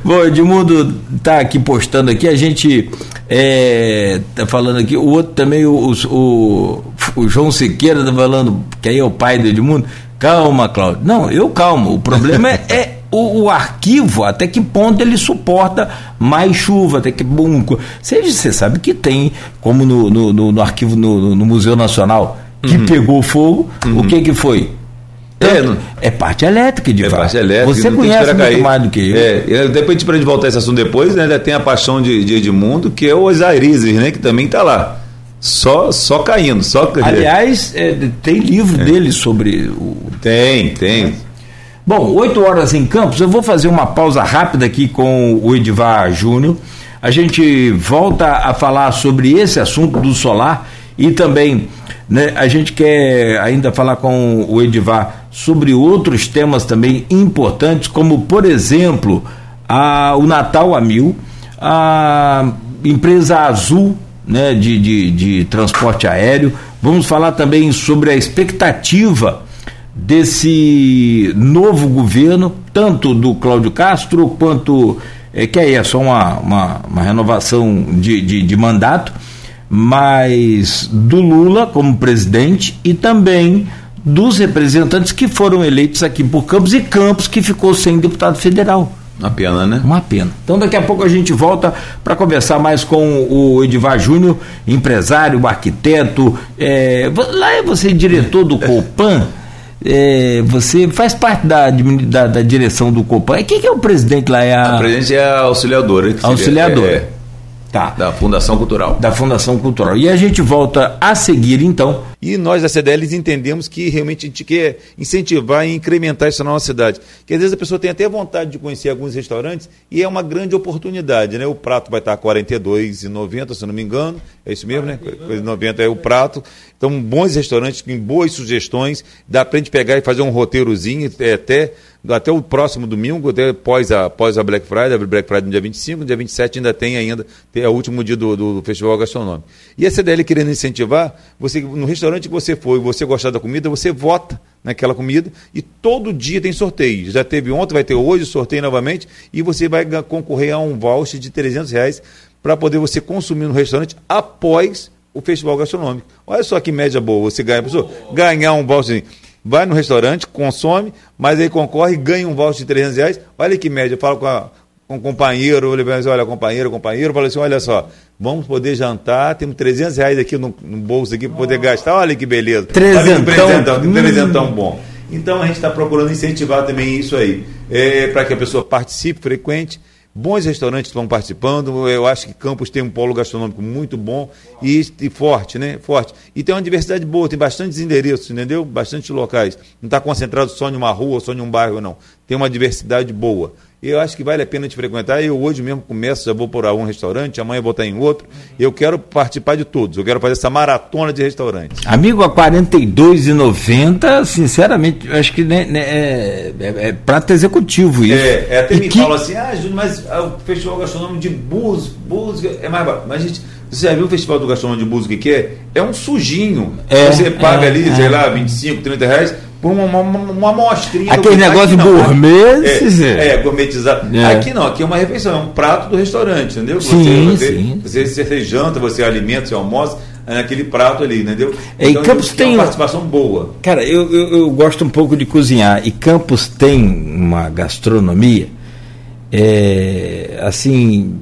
Bom, Edmundo tá aqui postando aqui, a gente é, tá falando aqui, o outro também, o, o, o João Siqueira tá falando, que aí é o pai do Edmundo. Calma, Cláudio. Não, eu calmo. O problema é, é o, o, arquivo, até que ponto ele suporta mais chuva, até que bom. Você, você sabe que tem, como no, no, no, no arquivo no, no, Museu Nacional, que uhum. pegou fogo, uhum. o que que foi? É, é parte elétrica de é fato. parte elétrica. Você conhece muito mais do que eu. É, depois para a gente voltar a esse assunto depois, né, ainda tem a paixão de, de Edmundo, que é o Osairizes, né, que também está lá. Só, só caindo, só Aliás, é, tem livro é. dele sobre o. Tem, tem. Bom, 8 horas em Campos, eu vou fazer uma pausa rápida aqui com o Edvar Júnior. A gente volta a falar sobre esse assunto do solar e também né, a gente quer ainda falar com o Edvar sobre outros temas também importantes, como por exemplo a, o Natal a Mil, a empresa Azul né, de, de, de transporte aéreo. Vamos falar também sobre a expectativa desse novo governo, tanto do Cláudio Castro quanto, é, que aí é só uma, uma, uma renovação de, de, de mandato, mas do Lula como presidente e também dos representantes que foram eleitos aqui por Campos e Campos que ficou sem deputado federal. Uma pena, né? Uma pena. Então daqui a pouco a gente volta para conversar mais com o Edivar Júnior, empresário, arquiteto. É, lá é você diretor do Copan é, você faz parte da, da, da, direção do Copan. Quem que é o presidente lá? É a... presidente é a auxiliadora. Auxiliadora. É, tá. Da Fundação Cultural. Da Fundação Cultural. E a gente volta a seguir então e nós da CDL entendemos que realmente a gente quer incentivar e incrementar isso na nossa cidade. Que às vezes a pessoa tem até vontade de conhecer alguns restaurantes e é uma grande oportunidade, né? O prato vai estar R$ 42,90, se não me engano. É isso mesmo, 42. né? 90 é o prato. Então, bons restaurantes com boas sugestões. Dá para a gente pegar e fazer um roteirozinho até até o próximo domingo, até após a, após a Black Friday, a Black Friday no dia 25, no dia 27 ainda tem ainda, é o último dia do, do, Festival Gastronômico. E a CDL querendo incentivar, você no restaurante que você for e você gostar da comida, você vota naquela comida e todo dia tem sorteio. Já teve ontem, vai ter hoje sorteio novamente e você vai concorrer a um voucher de 300 reais para poder você consumir no restaurante após o festival gastronômico. Olha só que média boa você ganha, pessoa, ganhar um voucher vai no restaurante, consome, mas aí concorre e ganha um voucher de 300 reais. Olha que média, fala com, a, com o companheiro, ele vai dizer, olha, companheiro, companheiro, fala assim, olha só, vamos poder jantar, temos 300 reais aqui no, no bolso aqui para poder gastar, olha que beleza. Trezentão. Hum. Trezentão bom. Então a gente está procurando incentivar também isso aí, é, para que a pessoa participe, frequente, Bons restaurantes estão participando. Eu acho que Campos tem um polo gastronômico muito bom e, e, forte, né? Forte. E tem uma diversidade boa, tem bastantes endereços, entendeu? Bastantes locais. Não está concentrado só em uma rua, só em um bairro, não. Tem uma diversidade boa eu acho que vale a pena te frequentar. Eu hoje mesmo começo, já vou por um restaurante, amanhã vou estar em outro. Eu quero participar de todos. Eu quero fazer essa maratona de restaurantes. Amigo, a R$ 42,90, sinceramente, eu acho que né, né, é, é, é prato executivo isso. É, é até e me que... falam assim, ah, Júnior, mas ah, o Festival Gastronômico de Búzios, Búzios é mais barato. Mas, gente, você já viu o Festival do Gastronômico de Búzios que é? É um sujinho. É, você paga é, ali, sei é. lá, 25, 30 reais uma, uma, uma amostrinha. Aquele negócio não, gourmet. É, é, gourmetizado. É. Aqui não, aqui é uma refeição, é um prato do restaurante, entendeu? Sim, você, sim. Você, você, você janta, você alimenta, você almoça é naquele prato ali, entendeu? É, então, e Campos tem uma participação boa. Cara, eu, eu, eu, gosto um pouco de cozinhar e Campos tem uma gastronomia é, assim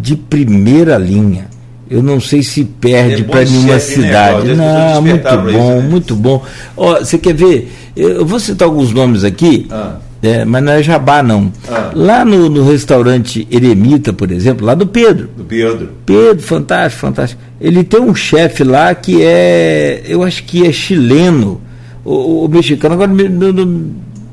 de primeira linha. Eu não sei se perde é para nenhuma chefe, né, cidade. Né, não, muito bom, isso, né? muito bom. Ó, você quer ver? Eu vou citar alguns nomes aqui. Ah. É, mas não é jabá, não. Ah. Lá no, no, restaurante Eremita, por exemplo, lá do Pedro. Do Pedro. Pedro, fantástico, fantástico. Ele tem um chefe lá que é, eu acho que é chileno, o, o mexicano, agora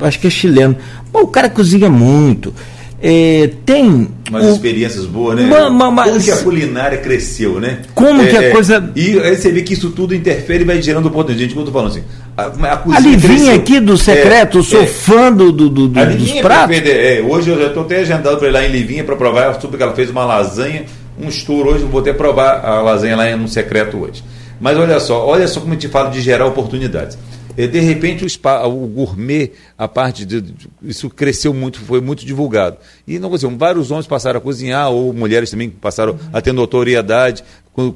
acho que é chileno. Bom, o cara cozinha muito. É, tem. Umas o, experiências boas, né? Uma, uma, uma, como que a culinária cresceu, né? Como é, que a é, coisa. E aí você vê que isso tudo interfere e vai gerando oportunidade. Gente, como eu tô falando assim. A, a cozinha Alivinha aqui do secreto, é, sou é, fã do, do, do, dos pratos. É, hoje eu já estou até agendado para ir lá em Livinha para provar. Eu soube que ela fez uma lasanha, um estouro hoje. Vou até provar a lasanha lá no secreto hoje. Mas olha só, olha só como eu te falo de gerar oportunidades. É, de repente o, spa, o gourmet, a parte de, isso cresceu muito, foi muito divulgado. E não dizer, vários homens passaram a cozinhar, ou mulheres também passaram a ter notoriedade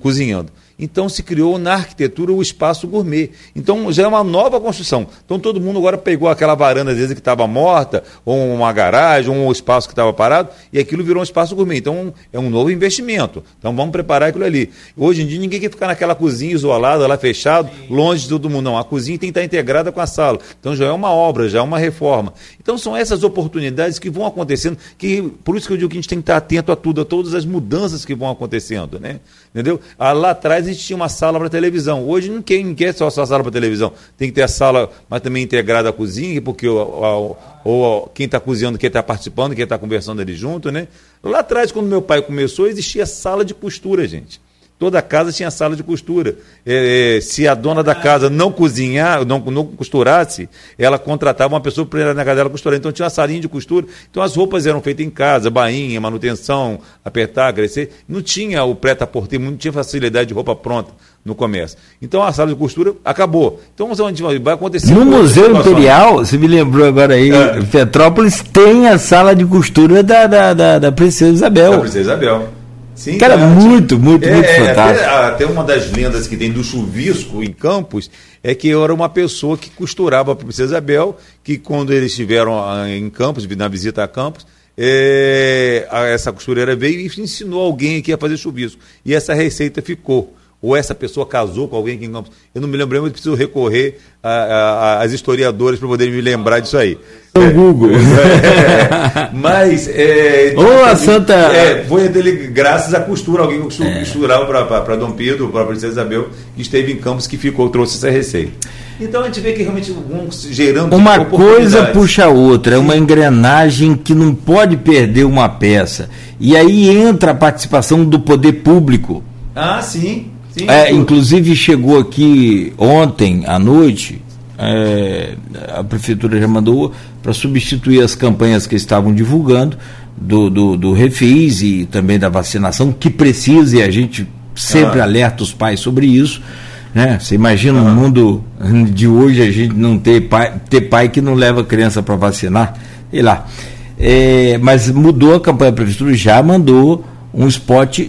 cozinhando. Então se criou na arquitetura o espaço gourmet. Então já é uma nova construção. Então todo mundo agora pegou aquela varanda, às vezes, que estava morta, ou uma garagem, ou um espaço que estava parado, e aquilo virou um espaço gourmet. Então é um novo investimento. Então vamos preparar aquilo ali. Hoje em dia ninguém quer ficar naquela cozinha isolada, lá fechado, longe de todo mundo. Não, a cozinha tem que estar integrada com a sala. Então já é uma obra, já é uma reforma. Então são essas oportunidades que vão acontecendo, que por isso que eu digo que a gente tem que estar atento a tudo, a todas as mudanças que vão acontecendo, né? Entendeu? Ah, lá atrás a gente tinha uma sala para televisão. Hoje não quer, não quer só, só sala para televisão. Tem que ter a sala, mas também integrada à cozinha, porque o, ou quem está cozinhando, quem está participando, quem está conversando ali junto, né? Lá atrás, quando meu pai começou, existia sala de costura, gente. Toda casa tinha sala de costura. É, é, se a dona da casa não cozinhar, não, não costurasse, ela contratava uma pessoa para ir na casa dela costurar. Então tinha uma salinha de costura. Então as roupas eram feitas em casa, bainha, manutenção, apertar, crescer. Não tinha o preta-porter, não tinha facilidade de roupa pronta no comércio. Então a sala de costura acabou. Então vai acontecer. No Museu Imperial, você me lembrou agora aí, é. Petrópolis tem a sala de costura da, da, da, da Princesa Isabel. Da Princesa Isabel. Sim, Cara, tá, muito, muito, é, muito é, fantástico. Até, até, uma das lendas que tem do chuvisco em Campos é que eu era uma pessoa que costurava para a Princesa Isabel, que quando eles estiveram ah, em Campos, na visita a Campos, é, essa costureira veio e ensinou alguém aqui a fazer chuvisco. E essa receita ficou ou essa pessoa casou com alguém que não. Eu não me lembro, mas preciso recorrer às historiadoras para poder me lembrar disso aí. O é, Google. É, mas. É, ou a Santa. É, foi dele, graças à costura, alguém é. costurava para Dom Pedro, para a Princesa Isabel, que esteve em Campos, que ficou, trouxe essa receita. Então a gente vê que realmente vão gerando. Uma coisa puxa a outra, é uma engrenagem que não pode perder uma peça. E aí entra a participação do poder público. Ah, sim. Sim, é, inclusive chegou aqui ontem à noite, é, a prefeitura já mandou para substituir as campanhas que estavam divulgando do, do, do, refis e também da vacinação, que precisa, e a gente sempre ah. alerta os pais sobre isso. Né? Você imagina ah. no mundo de hoje a gente não ter pai, ter pai que não leva criança para vacinar, sei lá. É, mas mudou a campanha, a prefeitura já mandou um spot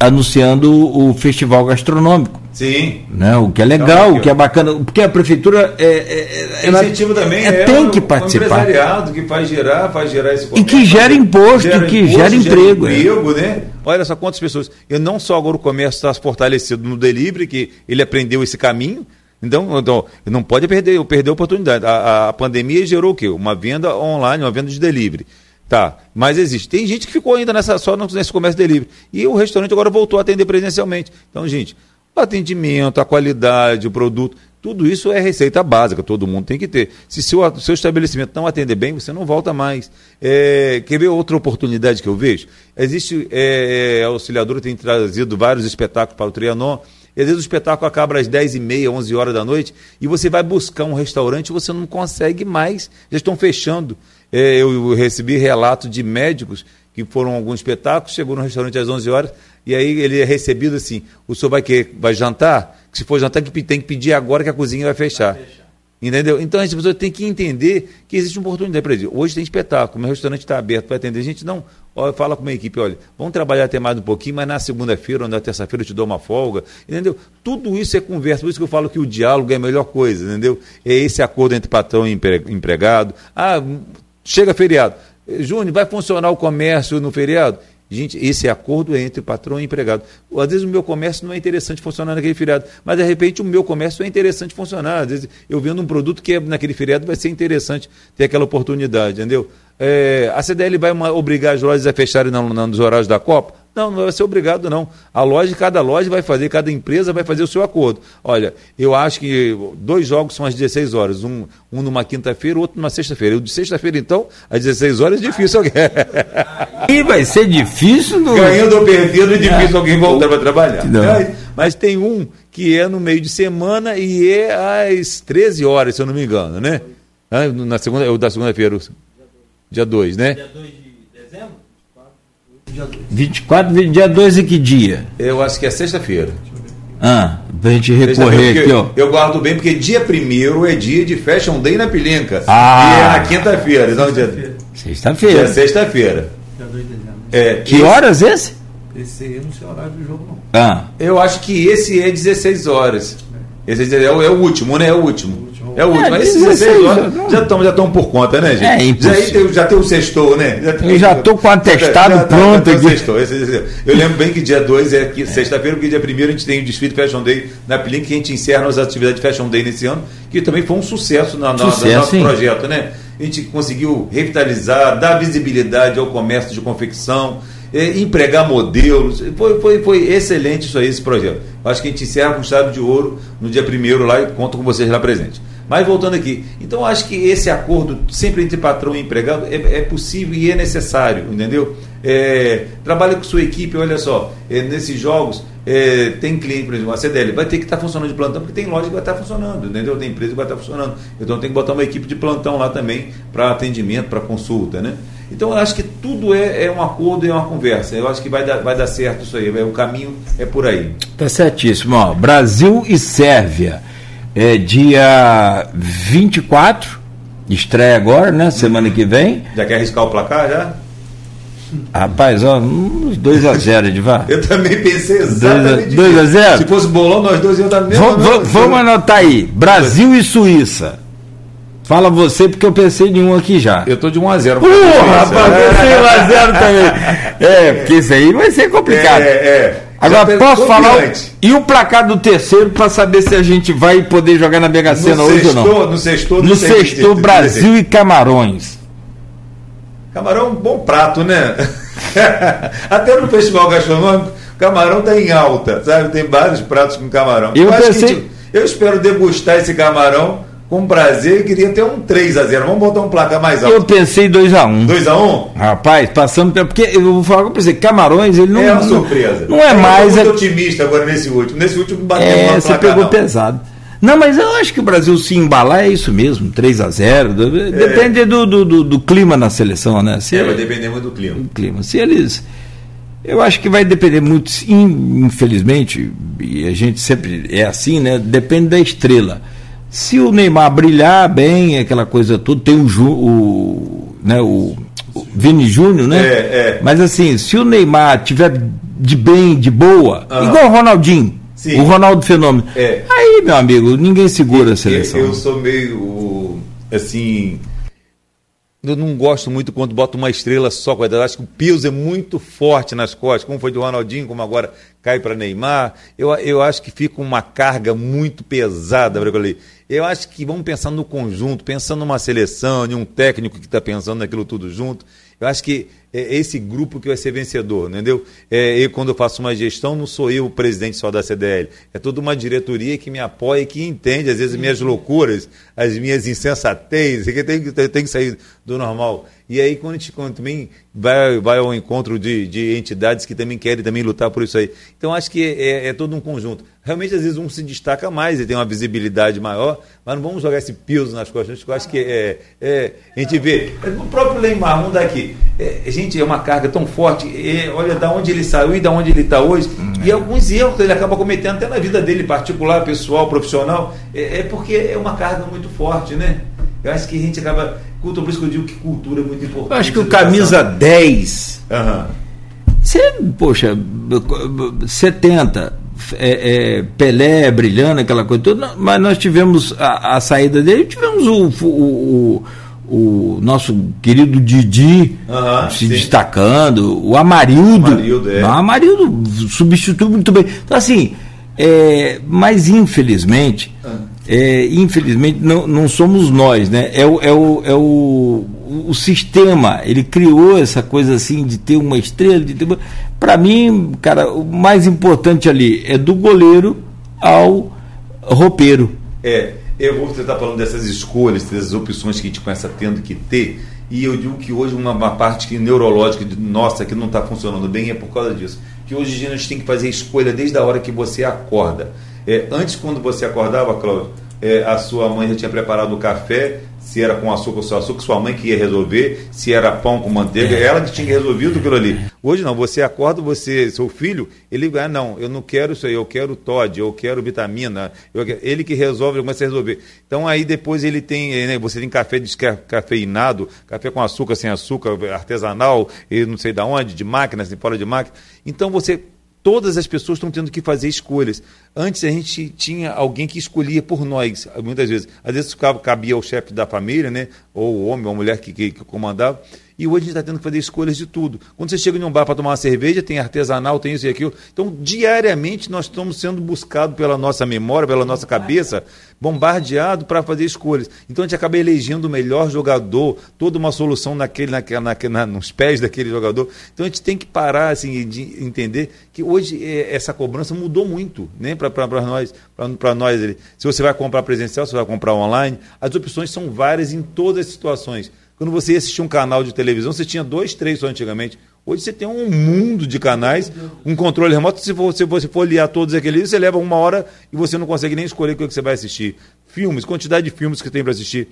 anunciando o festival gastronômico. Sim. Né? O que é legal, o que é bacana, porque a prefeitura é, é, é incentivo também é, tem um, que participar. Um empresariado que faz gerar, faz gerar esse comércio, E que gera imposto, gera que imposto, gera emprego. Gera emprego, né? Olha só quantas pessoas. E não só agora o comércio está fortalecido no delivery, que ele aprendeu esse caminho. Então, então não pode perder, perder a oportunidade. A, a pandemia gerou o quê? Uma venda online, uma venda de delivery. Tá, mas existe. Tem gente que ficou ainda nessa, só nesse comércio delivery. E o restaurante agora voltou a atender presencialmente. Então, gente, atendimento, a qualidade, o produto, tudo isso é receita básica, todo mundo tem que ter. Se seu, seu estabelecimento não atender bem, você não volta mais. É, quer ver outra oportunidade que eu vejo? Existe, é, é, a auxiliadora tem trazido vários espetáculos para o Trianon, e às vezes o espetáculo acaba às 10 e meia, 11 horas da noite, e você vai buscar um restaurante e você não consegue mais, já estão fechando. É, eu recebi relatos de médicos que foram a algum espetáculo, chegou no restaurante às 11 horas, e aí ele é recebido assim, o senhor vai, que, vai jantar? Se for jantar, tem que pedir agora que a cozinha vai fechar. Vai fechar. Entendeu? Então as pessoas têm que entender que existe uma oportunidade para eles. Hoje tem espetáculo, meu restaurante está aberto para atender. A gente não olha, fala com uma equipe, olha, vamos trabalhar até mais um pouquinho, mas na segunda-feira ou na terça-feira eu te dou uma folga. Entendeu? Tudo isso é conversa, por isso que eu falo que o diálogo é a melhor coisa, entendeu? É esse acordo entre patrão e empregado. Ah, Chega feriado. Júnior, vai funcionar o comércio no feriado? Gente, esse acordo é entre patrão e empregado. Às vezes o meu comércio não é interessante funcionar naquele feriado, mas de repente o meu comércio é interessante funcionar. Às vezes eu vendo um produto que é, naquele feriado vai ser interessante ter aquela oportunidade, entendeu? É, a CDL vai uma, obrigar as lojas a fecharem nos horários da Copa? Não, não vai ser obrigado, não. A loja, cada loja vai fazer, cada empresa vai fazer o seu acordo. Olha, eu acho que dois jogos são às 16 horas, um, um numa quinta-feira, outro numa sexta-feira. O de sexta-feira, então, às 16 horas é difícil alguém. E vai ser difícil no... Ganhando ou perdendo, é difícil alguém voltar para trabalhar. Mas, mas tem um que é no meio de semana e é às 13 horas, se eu não me engano, né? Ah, na segunda, é o da segunda-feira, dia 2, né? Dia 2 de dezembro? Dia 24, dia 2 e que dia? Eu acho que é sexta-feira. Ah, pra gente recorrer aqui, ó. Eu guardo bem, porque dia 1 é dia de Fashion Day na Pilinca. Ah. E é na quinta-feira. Sexta-feira. Sexta-feira. É sexta-feira. Dia 2 de dezembro. É, que esse... horas esse? Esse aí eu não sei o horário do jogo, não. Ah. Eu acho que esse é 16 horas. Esse é, o, é o último, né? É o último. É o último. É, esses 16 horas já estão já por conta, né, gente? É impossível. Já, tem, já tem o sextou, né? Já tem, eu já estou com o atestado já, já, pronto já, aqui. Eu lembro bem que dia 2 é, sexta-feira, porque dia 1 a gente tem o desfile Fashion Day na Pelin, que a gente encerra as atividades de Fashion Day nesse ano, que também foi um sucesso na, na, sucesso, no nosso sim. projeto, né? A gente conseguiu revitalizar, dar visibilidade ao comércio de confecção, é, empregar modelos. Foi, foi, foi excelente isso aí, esse projeto. Acho que a gente encerra com chave de ouro no dia primeiro lá e conto com vocês lá presente. Mas voltando aqui, então acho que esse acordo sempre entre patrão e empregado é, é possível e é necessário, entendeu? É, trabalha com sua equipe, olha só, é, nesses jogos é, tem cliente, por exemplo, a CDL vai ter que estar tá funcionando de plantão, porque tem loja que vai estar tá funcionando, entendeu? Tem empresa que vai estar tá funcionando. Então tem que botar uma equipe de plantão lá também para atendimento, para consulta, né? Então eu acho que tudo é, é um acordo e é uma conversa. Eu acho que vai dar, vai dar certo isso aí. O caminho é por aí. Tá certíssimo. Ó, Brasil e Sérvia é dia 24, estreia agora, né? Semana que vem. Já quer arriscar o placar já? Rapaz, ó, uns 2x0 de vá. Eu também pensei exatamente 2x0? Se fosse bolão, nós dois iam dar mesmo. Vamos, vamos anotar aí. Brasil e Suíça. Fala você, porque eu pensei em um aqui já. Eu tô de 1x0. Porra, rapaz, pensei em 1x0 também. É, porque isso aí vai ser complicado. É, é. Agora, posso falar? E o placar do terceiro para saber se a gente vai poder jogar na Mega Sena hoje sexto, ou não? No sexto, no sexto, Brasil e Camarões. Camarão é um bom prato, né? Até no festival gastronômico, camarão está em alta, sabe? Tem vários pratos com camarão. Eu, eu pensei... Gente, eu espero degustar esse camarão com prazer, eu queria ter um 3 a 0 Vamos botar um placar mais alto. Eu pensei 2 a 1 2 a 1 Rapaz, passando porque eu vou falar com você, Camarões, ele não é uma surpresa. Não é mais. Eu muito é... otimista agora nesse último. Nesse último bateu é, uma você pegou não. pesado. Não, mas eu acho que o Brasil se embalar é isso mesmo, 3 a 0 é. Depende do, do, do, do, clima na seleção, né? Se é, vai depender muito do clima. Do clima. Se eles. Eu acho que vai depender muito, infelizmente, e a gente sempre é assim, né? Depende da estrela. Se o Neymar brilhar bem, aquela coisa toda, tem o, Ju, o, né, o, o Vini Júnior, né? É, é. Mas assim, se o Neymar tiver de bem, de boa, igual o Ronaldinho, Sim. o Ronaldo Fenômeno, é. aí, meu amigo, ninguém segura a seleção. Eu sou meio, assim, eu não gosto muito quando bota uma estrela só. Eu acho que o peso é muito forte nas costas, como foi do Ronaldinho, como agora cai para Neymar. Eu, eu acho que fica uma carga muito pesada para ali. Eu acho que vamos pensar no conjunto, pensando numa seleção, em um técnico que está pensando naquilo tudo junto. Eu acho que é esse grupo que vai ser vencedor, entendeu? É, eu, quando eu faço uma gestão, não sou eu o presidente só da CDL. É toda uma diretoria que me apoia e que entende, às vezes, as minhas loucuras, as minhas insensatez, que tem, tem que sair do normal. E aí, quando a gente quando também vai, vai ao encontro de, de entidades que também querem também lutar por isso aí. Então, acho que é, é, todo um conjunto. Realmente, às vezes, um se destaca mais e tem uma visibilidade maior, mas não vamos jogar esse piso nas costas. Eu acho que é, é a gente vê. O próprio Neymar, vamos daqui. É, gente, é uma carga tão forte. É, olha da onde ele saiu e da onde ele está hoje. Hum, e alguns erros ele acaba cometendo até na vida dele, particular, pessoal, profissional. É, é porque é uma carga muito forte, né? Eu acho que a gente acaba. Cultura, por isso que eu digo que cultura é muito importante. Eu acho que o camisa 10. Uhum. Você, poxa, 70, é, é, Pelé brilhando, aquela coisa toda, mas nós tivemos a, a saída dele, tivemos o, o, o nosso querido Didi Aham, se sim. destacando, o Amarildo. Amarildo, é. O Amarildo substitui muito bem. Então, assim, é, mas infelizmente, Ah. É, infelizmente não, não somos nós, né? É o, é, o, é o, o sistema, ele criou essa coisa assim de ter uma estrela, de ter. Para mim, cara, o mais importante ali é do goleiro ao roupeiro. É, eu vou tentar falando dessas escolhas, dessas opções que a gente começa tendo que ter, e eu digo que hoje uma, uma parte que neurológica de, nossa que não está funcionando bem é por causa disso. Que hoje a gente tem que fazer escolha desde a hora que você acorda. É, antes, quando você acordava, Cláudio, é, a sua mãe já tinha preparado o café, se era com açúcar ou sem açúcar, sua mãe que ia resolver, se era pão com manteiga, ela que tinha resolvido aquilo ali. Hoje não, você acorda, você, seu filho, ele, ah, não, eu não quero isso aí, eu quero Todd, eu quero vitamina, eu quero- ele que resolve, ele começa a resolver. Então aí depois ele tem, eh, né, você tem café descafeinado, café com açúcar, sem açúcar, artesanal, e não sei da onde, de máquina, sem fora de máquina. Então você todas as pessoas estão tendo que fazer escolhas. Antes a gente tinha alguém que escolhia por nós, muitas vezes. Às vezes ficava, cabia ao chefe da família, né? ou o homem ou a mulher que, que, que comandava. E hoje a gente está tendo que fazer escolhas de tudo. Quando você chega em um bar para tomar uma cerveja, tem artesanal, tem isso e aquilo. Então, diariamente, nós estamos sendo buscados pela nossa memória, pela nossa cabeça, bombardeado para fazer escolhas. Então, a gente acaba elegendo o melhor jogador, toda uma solução naquele, naquele, naquele, na, nos pés daquele jogador. Então, a gente tem que parar assim, de entender que hoje eh, essa cobrança mudou muito né, para nós. Para nós ali. Se você vai comprar presencial, se vai comprar online, as opções são várias em todas as situações. Quando você ia assistir um canal de televisão, você tinha dois, três só antigamente. Hoje você tem um mundo de canais, um controle remoto. Se você, for olhar todos aqueles, você leva uma hora e você não consegue nem escolher o que você vai assistir. Filmes, quantidade de filmes que tem para assistir.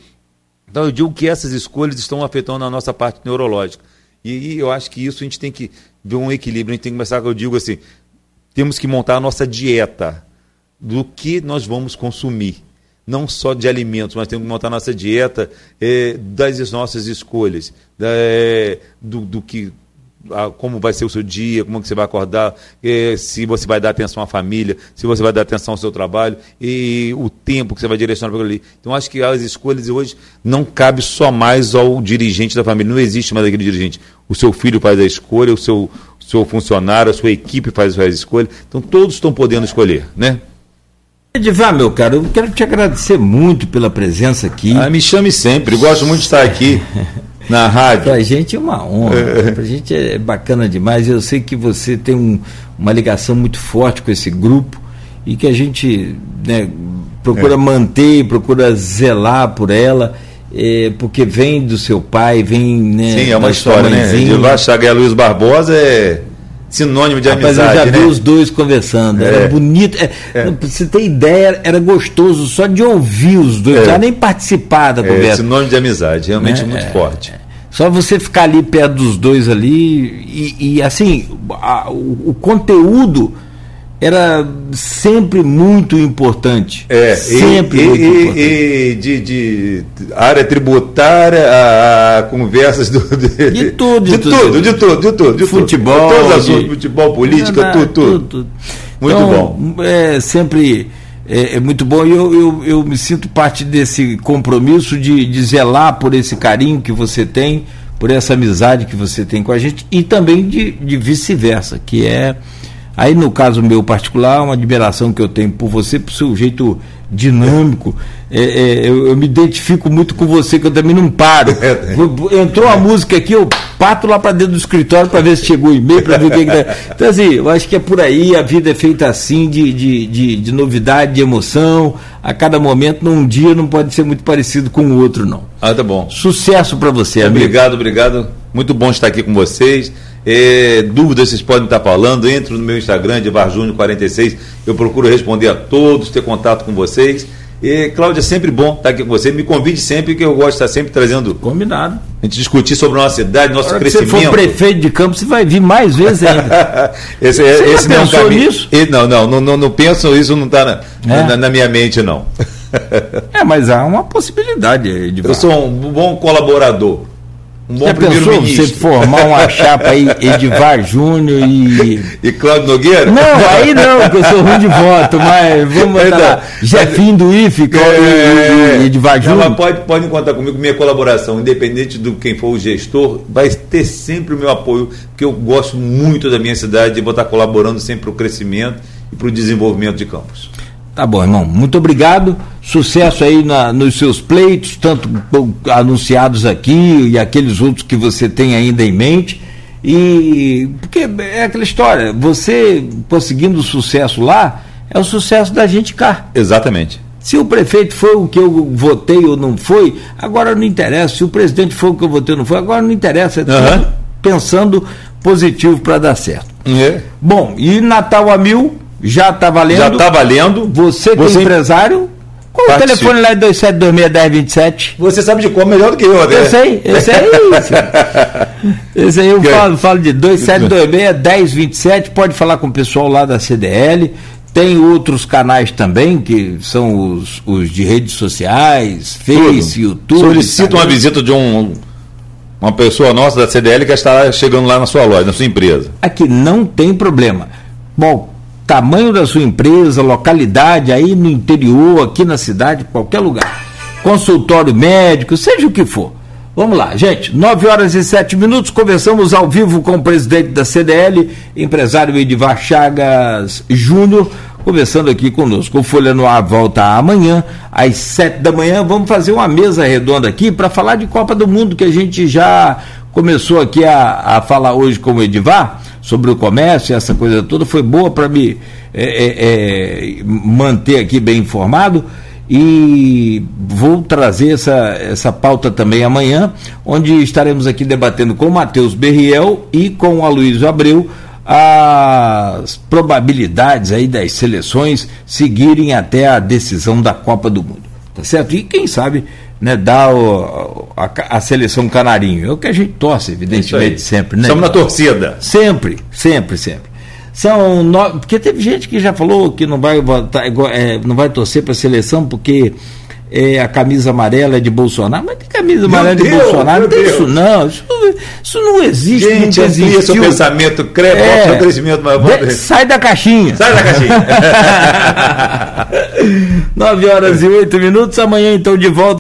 Então eu digo que essas escolhas estão afetando a nonossa parte neurológica. E, e eu acho que isso a gente tem que ver um equilíbrio. A gente tem que começar, eu digo assim, temos que montar a nossa dieta do que nós vamos consumir não só de alimentos, mas temos que montar nossa dieta é, das nossas escolhas, da, é, do, do, que a, como vai ser o seu dia, como que você vai acordar, é, se você vai dar atenção à família, se você vai dar atenção ao seu trabalho e o tempo que você vai direcionar para ali. Então acho que as escolhas hoje não cabe só mais ao dirigente da família, não existe mais aquele dirigente. O seu filho faz a escolha, o seu, seu funcionário, a sua equipe faz, faz a escolha. Então todos estão podendo escolher, né? Edivar, meu caro, eu quero te agradecer muito pela presença aqui. Ah, me chame sempre, gosto muito de estar aqui na rádio. Pra gente é uma honra, é. pra gente é bacana demais. Eu sei que você tem um, uma ligação muito forte com esse grupo e que a gente né, procura é. manter, procura zelar por ela. É, porque vem do seu pai, vem. Né, Sim, é uma história, né? Edivar Chagas Luiz Barbosa é sinônimo de Rapaz, amizade. eu já né? vi os dois conversando, é. era bonito. É, é. Pra você ter ideia, era gostoso só de ouvir os dois, é. nem participar da conversa. É sinônimo de amizade, realmente muito forte. Só você ficar ali perto dos dois ali e, e assim, a, o, o, conteúdo era sempre muito importante. É, sempre e, muito e, importante. E de, de, área tributária a, a conversas do, de, de, tudo, de, tudo, tudo, de tudo, de tudo, de futebol, todos os assuntos, futebol, política, tudo, tudo, tudo, Muito então, bom. É sempre é, é, muito bom e eu, eu, eu me sinto parte desse compromisso de, de zelar por esse carinho que você tem, por essa amizade que você tem com a gente e também de, de vice-versa, que é Aí, no caso meu particular, uma admiração que eu tenho por você, por seu jeito dinâmico. É, é, eu, eu, me identifico muito com você, que eu também não paro. Entrou a música aqui, eu pato lá para dentro do escritório para ver se chegou o e-mail, para ver o que, que tá. Então, assim, eu acho que é por aí, a vida é feita assim, de, de, de, de novidade, de emoção. A cada momento, num dia, não pode ser muito parecido com o outro, não. Ah, tá bom. Sucesso para você, amigo. Obrigado, obrigado. Muito bom estar aqui com vocês. É, dúvidas vocês podem estar falando, entre no meu Instagram, de Júnior46, eu procuro responder a todos, ter contato com vocês. E, Cláudia, é sempre bom estar aqui com você. Me convide sempre, que eu gosto de estar sempre trazendo. Combinado. A gente discutir sobre a nossa cidade, nosso Agora crescimento. Se for prefeito de campo, você vai vir mais vezes ainda. esse você esse não é um caminho. nisso? Não, não, não, não, não penso, isso não está na, É? na, na minha mente, não. É, mas há uma possibilidade de Eu sou um bom colaborador. Um bom Já pensou você formar uma chapa aí, Edivar Júnior e. E Cláudio Nogueira? Não, aí não, porque eu sou ruim de voto, mas vamos botar lá. Jefinho do IFE, é, e, Edivar Júnior. Não, pode, pode contar comigo, minha colaboração, independente do quem for o gestor, vai ter sempre o meu apoio, porque eu gosto muito da minha cidade e vou estar colaborando sempre para o crescimento e para o desenvolvimento de campos. Tá bom, irmão. Muito obrigado. Sucesso aí na, nos seus pleitos, tanto anunciados aqui e aqueles outros que você tem ainda em mente. E porque é aquela história, você conseguindo sucesso lá, é o sucesso da gente cá. Exatamente. Se o prefeito foi o que eu votei ou não foi, agora não interessa. Se o presidente foi o que eu votei ou não foi, agora não interessa. Uhum. Pensando positivo para dar certo. É. Bom, e Natal a mil, já está valendo? Já está valendo. Você que Você... é empresário? Qual Participe. o telefone lá de 27261027? Você sabe de qual melhor do que eu, né? Eu sei, eu sei isso. Esse aí eu falo, falo de 27261027, pode falar com o pessoal lá da CDL. Tem outros canais também, que são os, os de redes sociais, Face, Tudo. YouTube. Solicita uma visita de um, uma pessoa nossa da CDL que está chegando lá na sua loja, na sua empresa. Aqui não tem problema. Bom, tamanho da sua empresa, localidade, aí no interior, aqui na cidade, qualquer lugar. Consultório médico, seja o que for. Vamos lá, gente, 9 horas e 7 minutos, conversamos ao vivo com o presidente da CDL, empresário Edivar Chagas Júnior, conversando aqui conosco. O Folha no Ar volta amanhã, às 7 da manhã. Vamos fazer uma mesa redonda aqui para falar de Copa do Mundo, que a gente já começou aqui a, a falar hoje com o Edivar sobre o comércio, essa coisa toda, foi boa para me é, é, é, manter aqui bem informado e vou trazer essa, essa pauta também amanhã, onde estaremos aqui debatendo com Matheus Berriel e com o Aloysio Abreu as probabilidades aí das seleções seguirem até a decisão da Copa do Mundo. Tá certo? E quem sabe né, dar o, a, a, seleção canarinho. É o que a gente torce, evidentemente, sempre. Né? Estamos na torcida. Sempre, sempre, sempre. São. Porque teve gente que já falou que não vai votar, é, não vai torcer para a seleção porque é, a camisa amarela é de Bolsonaro, mas tem camisa amarela Deus, de Bolsonaro, não tem Deus. isso não, isso, isso não existe. Gente, amplia seu pensamento, crê, é, seu crescimento, mas sai da caixinha. Sai da caixinha. 9 horas e 8 minutos, amanhã então de volta.